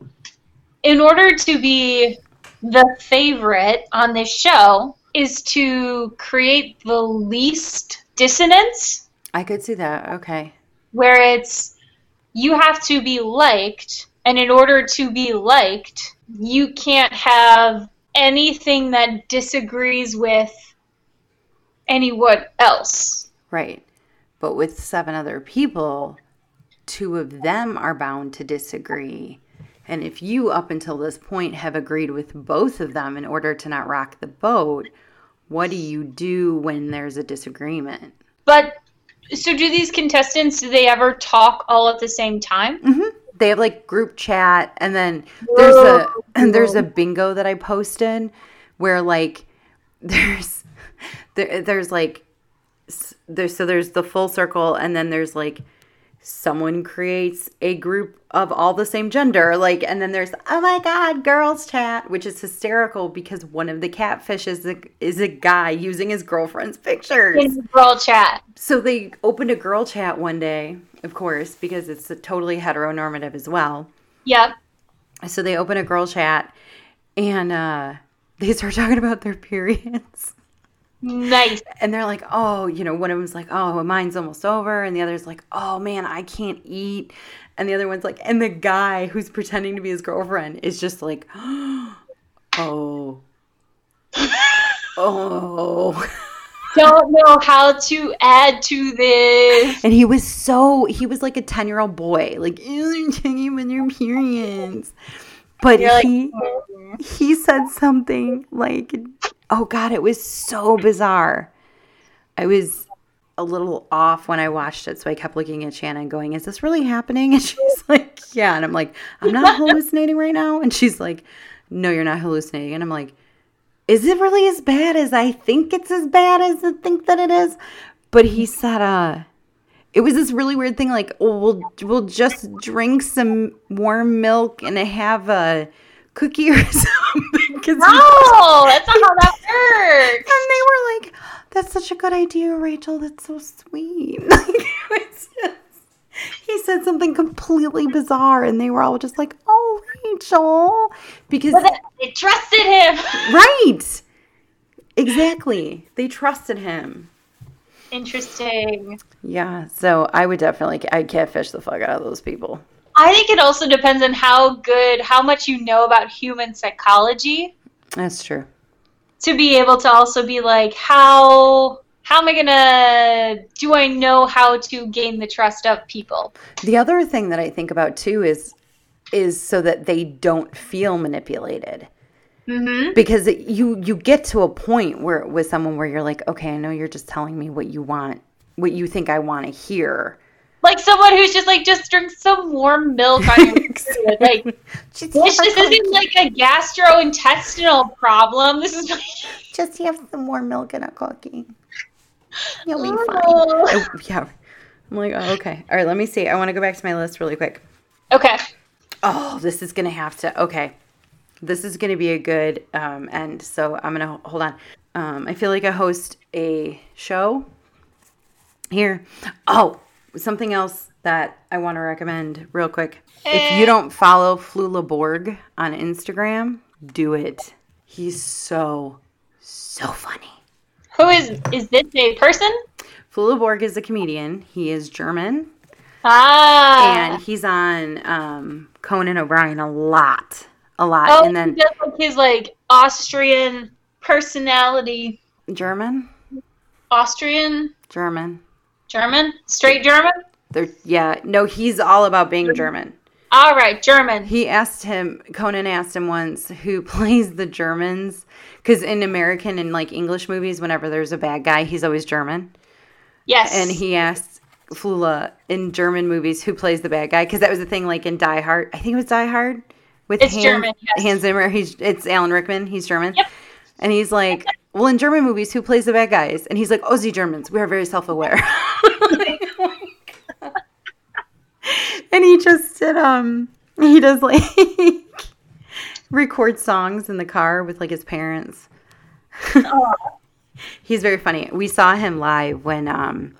In order to be the favorite on this show, is to create the least dissonance. I could see that. Okay. Where it's you have to be liked, and in order to be liked, you can't have anything that disagrees with anyone else. Right. But with seven other people, two of them are bound to disagree. And if you, up until this point, have agreed with both of them in order to not rock the boat, what do you do when there's a disagreement? But so, do these contestants? Do they ever talk all at the same time? Mm-hmm. They have like group chat, and then there's a and there's a bingo that I posted where like there's there, there's like there's so there's the full circle, and then there's like someone creates a group of all the same gender like and then there's oh my god girls chat which is hysterical because one of the catfish is a, is a guy using his girlfriend's pictures. In girl chat. So they opened a girl chat one day of course because it's totally heteronormative as well. Yep. So they open a girl chat and uh they start talking about their periods Nice. And they're like, oh, you know, one of them's like, oh, mine's almost over. And the other's like, oh, man, I can't eat. And the other one's like, and the guy who's pretending to be his girlfriend is just like, oh, oh. Don't know how to add to this. And he was so, he was like a 10 year old boy, like, you're taking with your periods. But You're he, like, he said something like, oh God, it was so bizarre. I was a little off when I watched it, so I kept looking at Shannon going, Is this really happening? And she's like, Yeah. And I'm like, I'm not hallucinating right now. And she's like, No, you're not hallucinating. And I'm like, Is it really as bad as I think it's as bad as I think that it is? But he said, uh, it was this really weird thing like, oh, we'll we'll just drink some warm milk and have a cookie or something. No, that's not how that works. And they were like, "That's such a good idea, Rachel. That's so sweet." just, he said something completely bizarre, and they were all just like, "Oh, Rachel," because they trusted him. Right. Exactly. They trusted him. Interesting. Yeah. So I would definitely I catfish the fuck out of those people. I think it also depends on how good, how much you know about human psychology. That's true. To be able to also be like, how how am I gonna do I know how to gain the trust of people? The other thing that I think about too is is so that they don't feel manipulated. Mm-hmm. Because it, you you get to a point where with someone where you're like, okay, I know you're just telling me what you want, what you think I want to hear, like someone who's just like just drink some warm milk on your exactly. like this just isn't like a gastrointestinal problem. This is like just have some more milk in a cookie. You'll be fine. Oh. oh, yeah. I'm like, oh, okay. All right, let me see. I want to go back to my list really quick. Okay. Oh, this is gonna have to. Okay, this is gonna be a good um, end. So I'm gonna hold on. Um, I feel like I host a show here. Oh, something else that I want to recommend real quick. If you don't follow Flula Borg on Instagram, do it. He's so, so funny. Who is is this a person? Flula Borg is a comedian. He is German. Ah. And he's on um, Conan O'Brien a lot. A lot. Oh, and then he does like his like Austrian personality. German? Austrian? German. German? Straight German? They're, yeah, no, he's all about being German. All right, German. He asked him, Conan asked him once who plays the Germans. Because in American and like English movies, whenever there's a bad guy, he's always German. Yes. And he asked Flula in German movies who plays the bad guy. Because that was the thing like in Die Hard. I think it was Die Hard. With it's Hans, German, yes. Hans Zimmer. He's, it's Alan Rickman. He's German. Yep. And he's like, well, in German movies, who plays the bad guys? And he's like, oh, the Germans. We are very self aware. and he just did um he does like record songs in the car with like his parents. He's very funny. We saw him live when um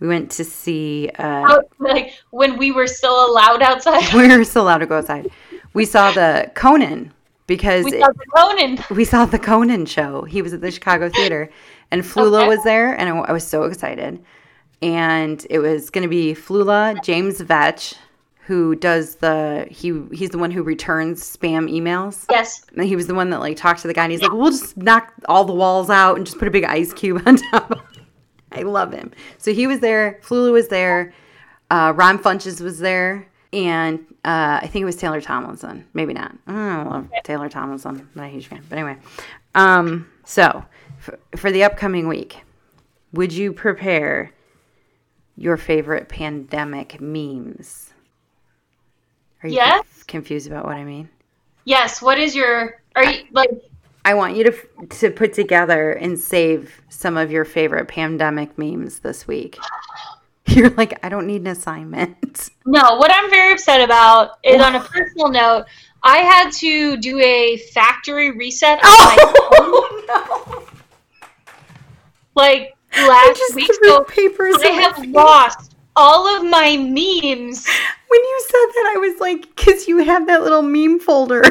we went to see uh Oh, like when we were still allowed outside. we were still allowed to go outside. We saw the Conan because We saw the Conan. we saw the Conan show. He was at the Chicago Theater, and Flula Okay. was there, and I, I was so excited. And it was going to be Flula, James Veitch, who does the he he's the one who returns spam emails. Yes. And he was the one that like talked to the guy, and he's like, "We'll just knock all the walls out and just put a big ice cube on top." I love him. So he was there. Flula was there. Uh, Ron Funches was there, and uh, I think it was Taylor Tomlinson. Maybe not. I love Taylor Tomlinson. I'm not a huge fan, but anyway. Um, so for, for the upcoming week, would you prepare your favorite pandemic memes? Are you Yes. confused about what I mean? Yes. What is your? Are you like? I want you to to put together and save some of your favorite pandemic memes this week. You're like, I don't need an assignment. No. What I'm very upset about is on a personal note. I had to do a factory reset on my oh, phone, Oh no! like last week. So papers. I have lost all of my memes. When you said that, I was like, because you have that little meme folder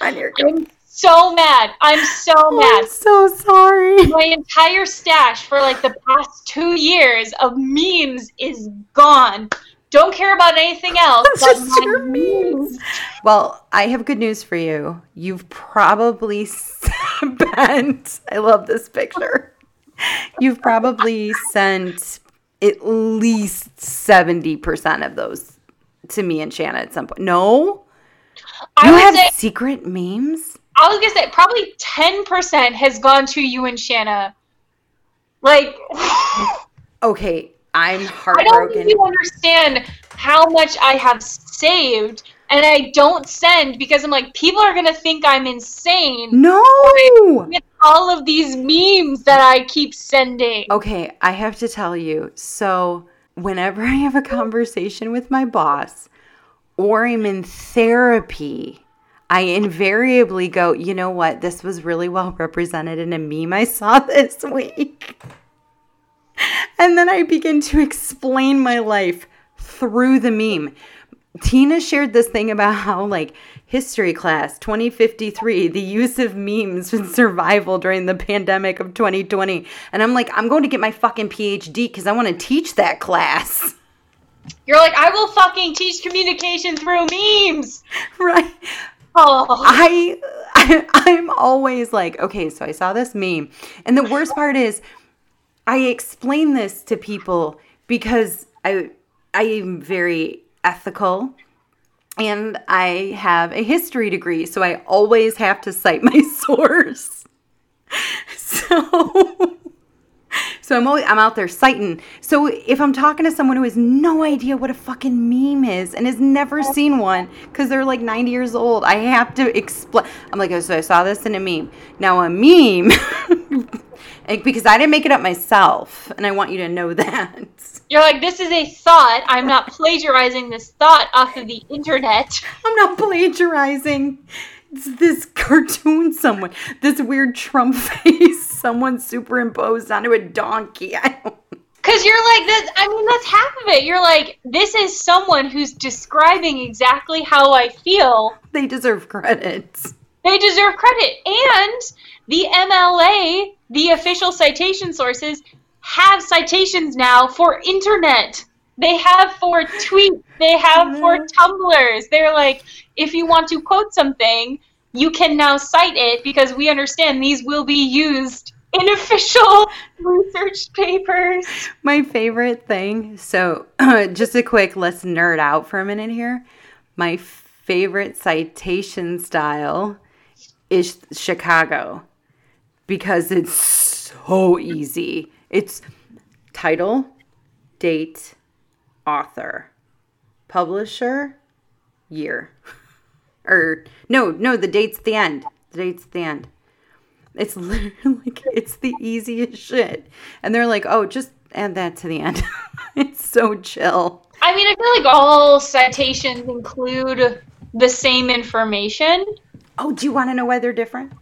on your. I'm so mad. I'm so mad. I'm so sorry. my entire stash for like the past two years of memes is gone. Don't care about anything else. Just my your memes. Well, I have good news for you. You've probably spent. I love this picture. You've probably sent at least seventy percent of those to me and Shanna at some point. No, I you have say secret memes. I was gonna say probably ten percent has gone to you and Shanna. Like Okay, I'm heartbroken. I don't think you understand how much I have saved and I don't send because I'm like people are gonna think I'm insane No. with all of these memes that I keep sending. Okay, I have to tell you. So, whenever I have a conversation with my boss or I'm in therapy, I invariably go, you know what? This was really well represented in a meme I saw this week. And then I begin to explain my life through the meme. Tina shared this thing about how, like, history class 2053, the use of memes in survival during the pandemic of 2020. And I'm like, I'm going to get my fucking PhD because I want to teach that class. You're like, I will fucking teach communication through memes. right? Oh, I, I I'm always like, okay, so I saw this meme. And the worst part is I explain this to people because I I am very ethical and I have a history degree, so I always have to cite my source. So so I'm always, I'm out there citing. So if I'm talking to someone who has no idea what a fucking meme is and has never seen one because they're like 90 years old, I have to explain. I'm like, oh, so I saw this in a meme. Now a meme, like, because I didn't make it up myself, and I want you to know that. you're like, this is a thought. I'm not plagiarizing this thought off of the internet. I'm not plagiarizing. It's this cartoon someone, this weird Trump face someone superimposed onto a donkey. I don't Because you're like, that. I mean, that's half of it. You're like, this is someone who's describing exactly how I feel. they deserve credit. They deserve credit. And the MLA, the official citation sources, have citations now for internet. They have for tweets. They have for Tumblrs. They're like, if you want to quote something, you can now cite it because we understand these will be used in official research papers. My favorite thing. So, just a quick let's nerd out for a minute here. My favorite citation style is Chicago because it's so easy. It's title, date, author, publisher, year. Or er, no, no, the date's the end. The date's the end. It's literally like it's the easiest shit. And they're like, "Oh, just add that to the end." it's so chill. I mean, I feel like all citations include the same information. Oh, do you want to know why they're different?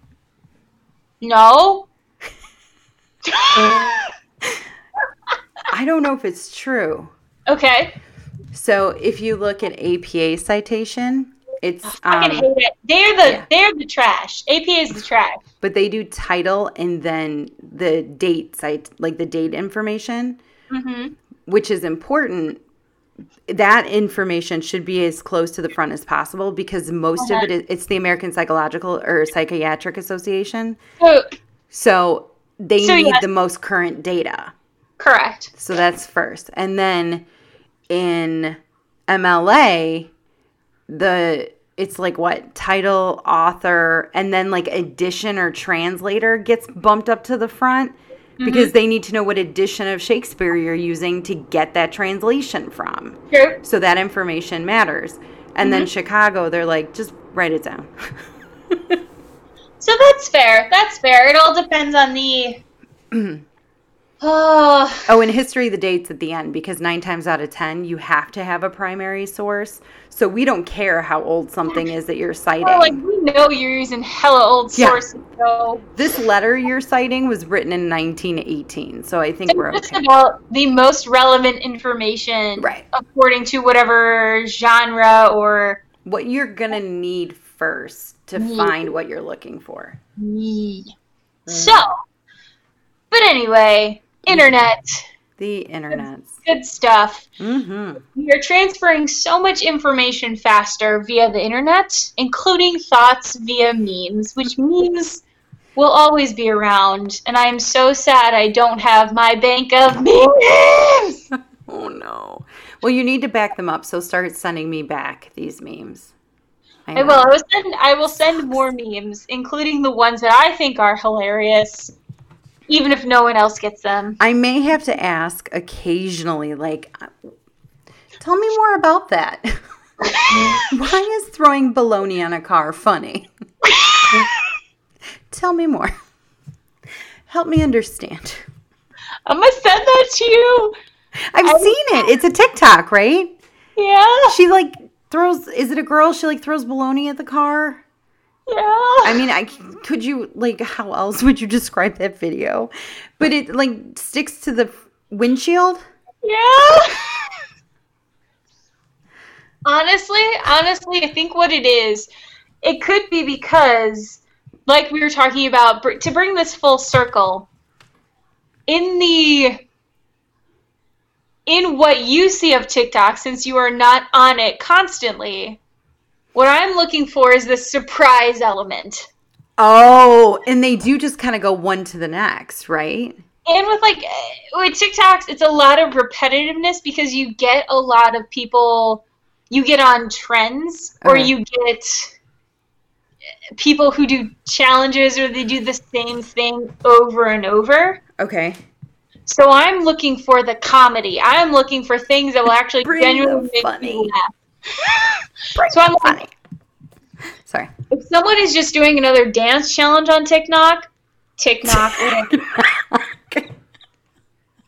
No. I don't know if it's true. Okay. So if you look at APA citation, it's I can um, hate it. They're the yeah. they're the trash. APA is the trash. but they do title and then the date site like the date information, Mm-hmm. which is important. That information should be as close to the front as possible because most Uh-huh. of it is it's the American Psychological or Psychiatric Association. So, So they So, need the most current data. correct. So that's first. And then in MLA, the it's like what title, author, and then like edition or translator gets bumped up to the front mm-hmm. because they need to know what edition of Shakespeare you're using to get that translation from. True. So that information matters. And then mm-hmm. Chicago, they're like, just write it down. So that's fair. That's fair. It all depends on the. oh, Oh, in history, the date's at the end because nine times out of ten, you have to have a primary source. So we don't care how old something is that you're citing. well, like we know you're using hella old Yeah. sources, so this letter you're citing was written in 1918, so I think we're okay. about the most relevant information, Right. according to whatever genre or. What you're gonna need first to Yeah. find what you're looking for. Mm. So, but anyway, internet, The internet. good stuff. Mm-hmm. We are transferring so much information faster via the internet, including thoughts via memes, which memes will always be around. And I am so sad I don't have my bank of memes. Oh no. Well, you need to back them up. So start sending me back these memes. I know. will. I will send. I will send more memes, including the ones that I think are hilarious, even if no one else gets them. I may have to ask occasionally, like, tell me more about that. Why is throwing baloney on a car funny? tell me more. Help me understand. I'm gonna send that to you. I've seen it. It's a TikTok, right? Yeah. She like throws. Is it a girl? She like throws baloney at the car. Yeah. I mean, I could you like how else would you describe that video? But it like sticks to the windshield. Yeah. honestly, honestly, I think what it is, it could be because, like we were talking about, br- to bring this full circle, in the in what you see of TikTok, since you are not on it constantly, what I'm looking for is the surprise element. Oh, and they do just kind of go one to the next, right? and with like with TikToks, it's a lot of repetitiveness because you get a lot of people. You get on trends, or Okay. you get people who do challenges, or they do the same thing over and over. Okay. So I'm looking for the comedy. I'm looking for things that will actually genuinely the make funny. me laugh. So I'm like, funny. Sorry. if someone is just doing another dance challenge on TikTok, TikTok,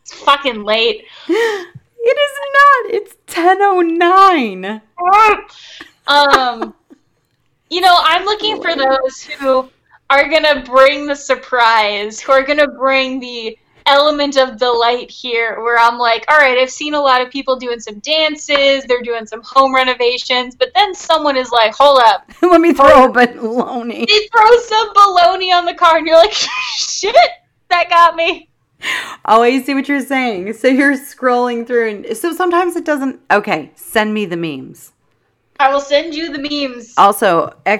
it's fucking late. It is not. It's 10:09. um, you know, I'm looking for those who are gonna bring the surprise, who are gonna bring the element of delight here. Where I'm like, all right, I've seen a lot of people doing some dances, they're doing some home renovations, but then someone is like, hold up, Let me throw a baloney. they throw some baloney on the car, and you're like, shit, that got me. Oh, I see what you're saying. So you're scrolling through, and so sometimes it doesn't. Okay, send me the memes. I will send you the memes. Also, ac-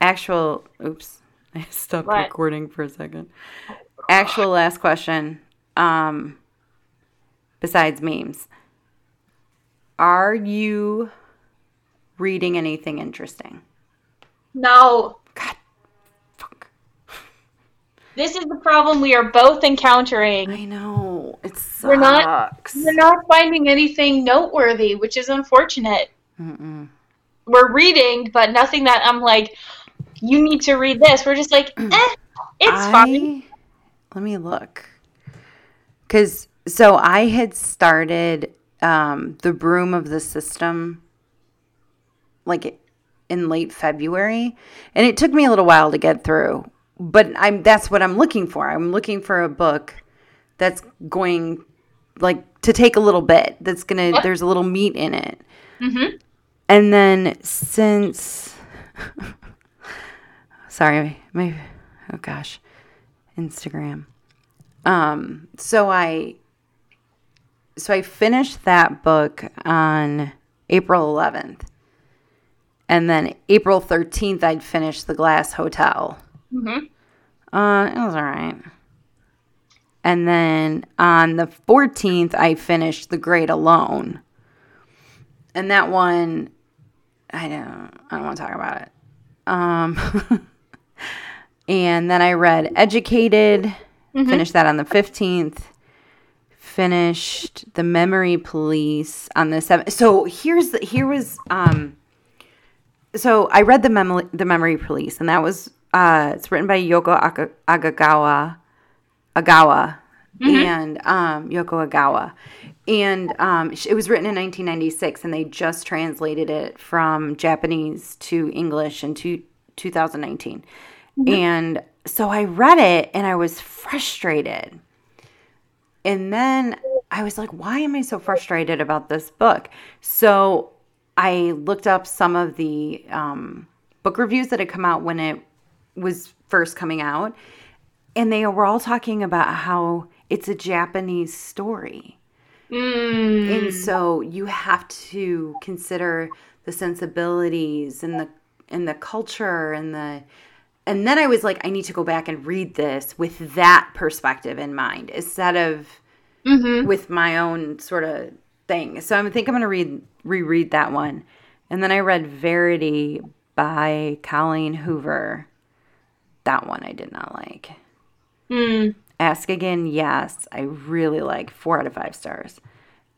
actual. Oops, I stopped What? recording for a second. Actual last question. Um, besides memes, are you reading anything interesting? No, God, fuck. this is the problem we are both encountering. I know it sucks. We're not- We're not finding anything noteworthy, which is unfortunate. Mm-mm. We're reading, but nothing that I'm like, you need to read this. We're just like, eh, it's I- fine. Let me look. Cause so I had started um, The Broom of the System like in late February, and it took me a little while to get through. But I'm that's what I'm looking for. I'm looking for a book that's going like to take a little bit. That's gonna What? there's a little meat in it. Mm-hmm. And then since sorry, my oh gosh, Instagram. Um so I so I finished that book on April 11th. And then April 13th I'd finished The Glass Hotel. Mm-hmm. Uh it was all right. And then on the 14th I finished The Great Alone. And that one I don't I don't want to talk about it. Um and then I read Educated, finished that on the 15th. Finished The Memory Police on the 7th. So here's the here was um so I read the memory the Memory Police and that was uh it's written by Yoko Aka- Agagawa Agawa and um, Yoko Agawa. And um, it was written in 1996, and they just translated it from Japanese to English in two, 2019. And so I read it and I was frustrated. And then I was like, why am I so frustrated about this book? So I looked up some of the um, book reviews that had come out when it was first coming out and they were all talking about how it's a Japanese story. Mm. And so you have to consider the sensibilities and the and the culture and the and then I was like I need to go back and read this with that perspective in mind instead of Mm-hmm. with my own sort of thing. So I think I'm going to read reread that one. And then I read Verity by Colleen Hoover. That one I did not like. Mm. Ask Again, yes. I really like four out of five stars.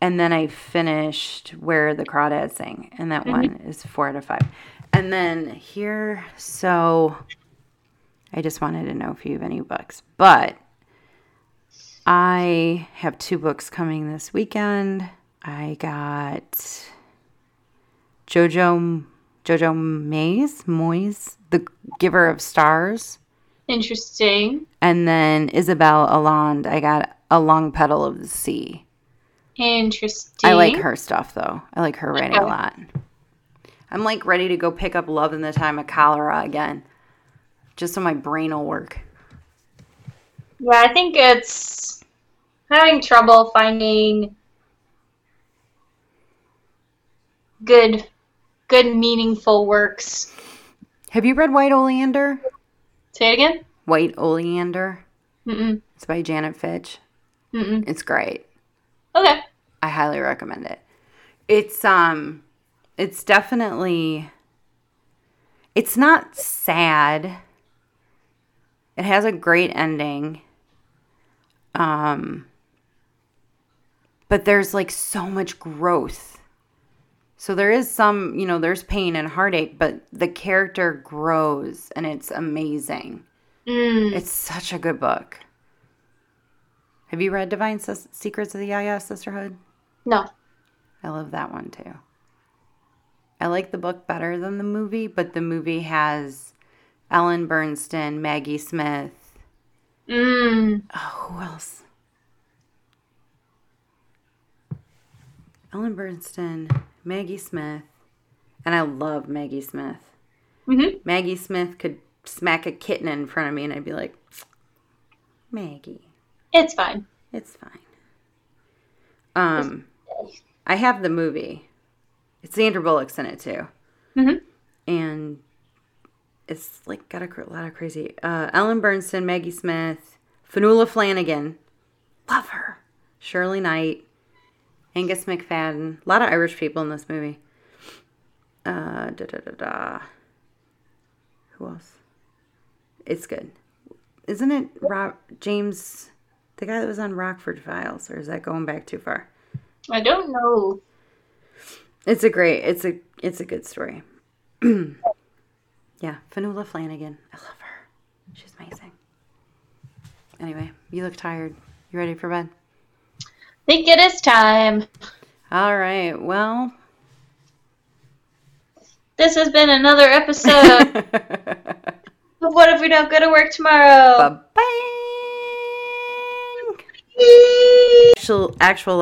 And then I finished Where the Crawdads Sing, and that one is four out of five. And then here, so I just wanted to know if you have any books. But I have two books coming this weekend. I got Jojo Jojo Mays, Moyes, The Giver of Stars. Interesting. And then Isabel Allende, I got A Long Petal of the Sea. Interesting. I like her stuff though. I like her writing a lot. I'm like ready to go pick up Love in the Time of Cholera again. Just so my brain will work. Yeah, I think it's having trouble finding good, good, meaningful works. Have you read White Oleander? Say it again. White Oleander. Mm-mm. It's by Janet Fitch. Mm-mm. It's great. Okay. I highly recommend it. It's um it's definitely it's not sad. It has a great ending. Um but there's like so much growth. So there is some, you know, there's pain and heartache, but the character grows and it's amazing. Mm. It's such a good book. Have you read Divine Secrets of the Yaya Sisterhood? No. I love that one too. I like the book better than the movie, but the movie has Ellen Burstyn, Maggie Smith. Mm. Oh, who else? Ellen Burstyn, Maggie Smith, and I love Maggie Smith. Mm-hmm. Maggie Smith could smack a kitten in front of me, and I'd be like, Maggie, It's fine. it's fine. Um, I have the movie. It's Sandra Bullock's in it too. Mm-hmm. and it's like got a lot of crazy. Uh, Ellen Burstyn, Maggie Smith, Fionnula Flanagan, love her. Shirley Knight, Angus Macfadyen, a lot of Irish people in this movie. Uh, da da da da. Who else? It's good, isn't it? Rob James, the guy that was on Rockford Files, or is that going back too far? I don't know. It's a great. It's a. It's a good story. yeah, Fionnula Flanagan. I love her. She's amazing. Anyway, you look tired. You ready for bed? think it is time. All right. Well, This has been another episode of What If We Don't Go to Work Tomorrow? bye bye. Actual, actual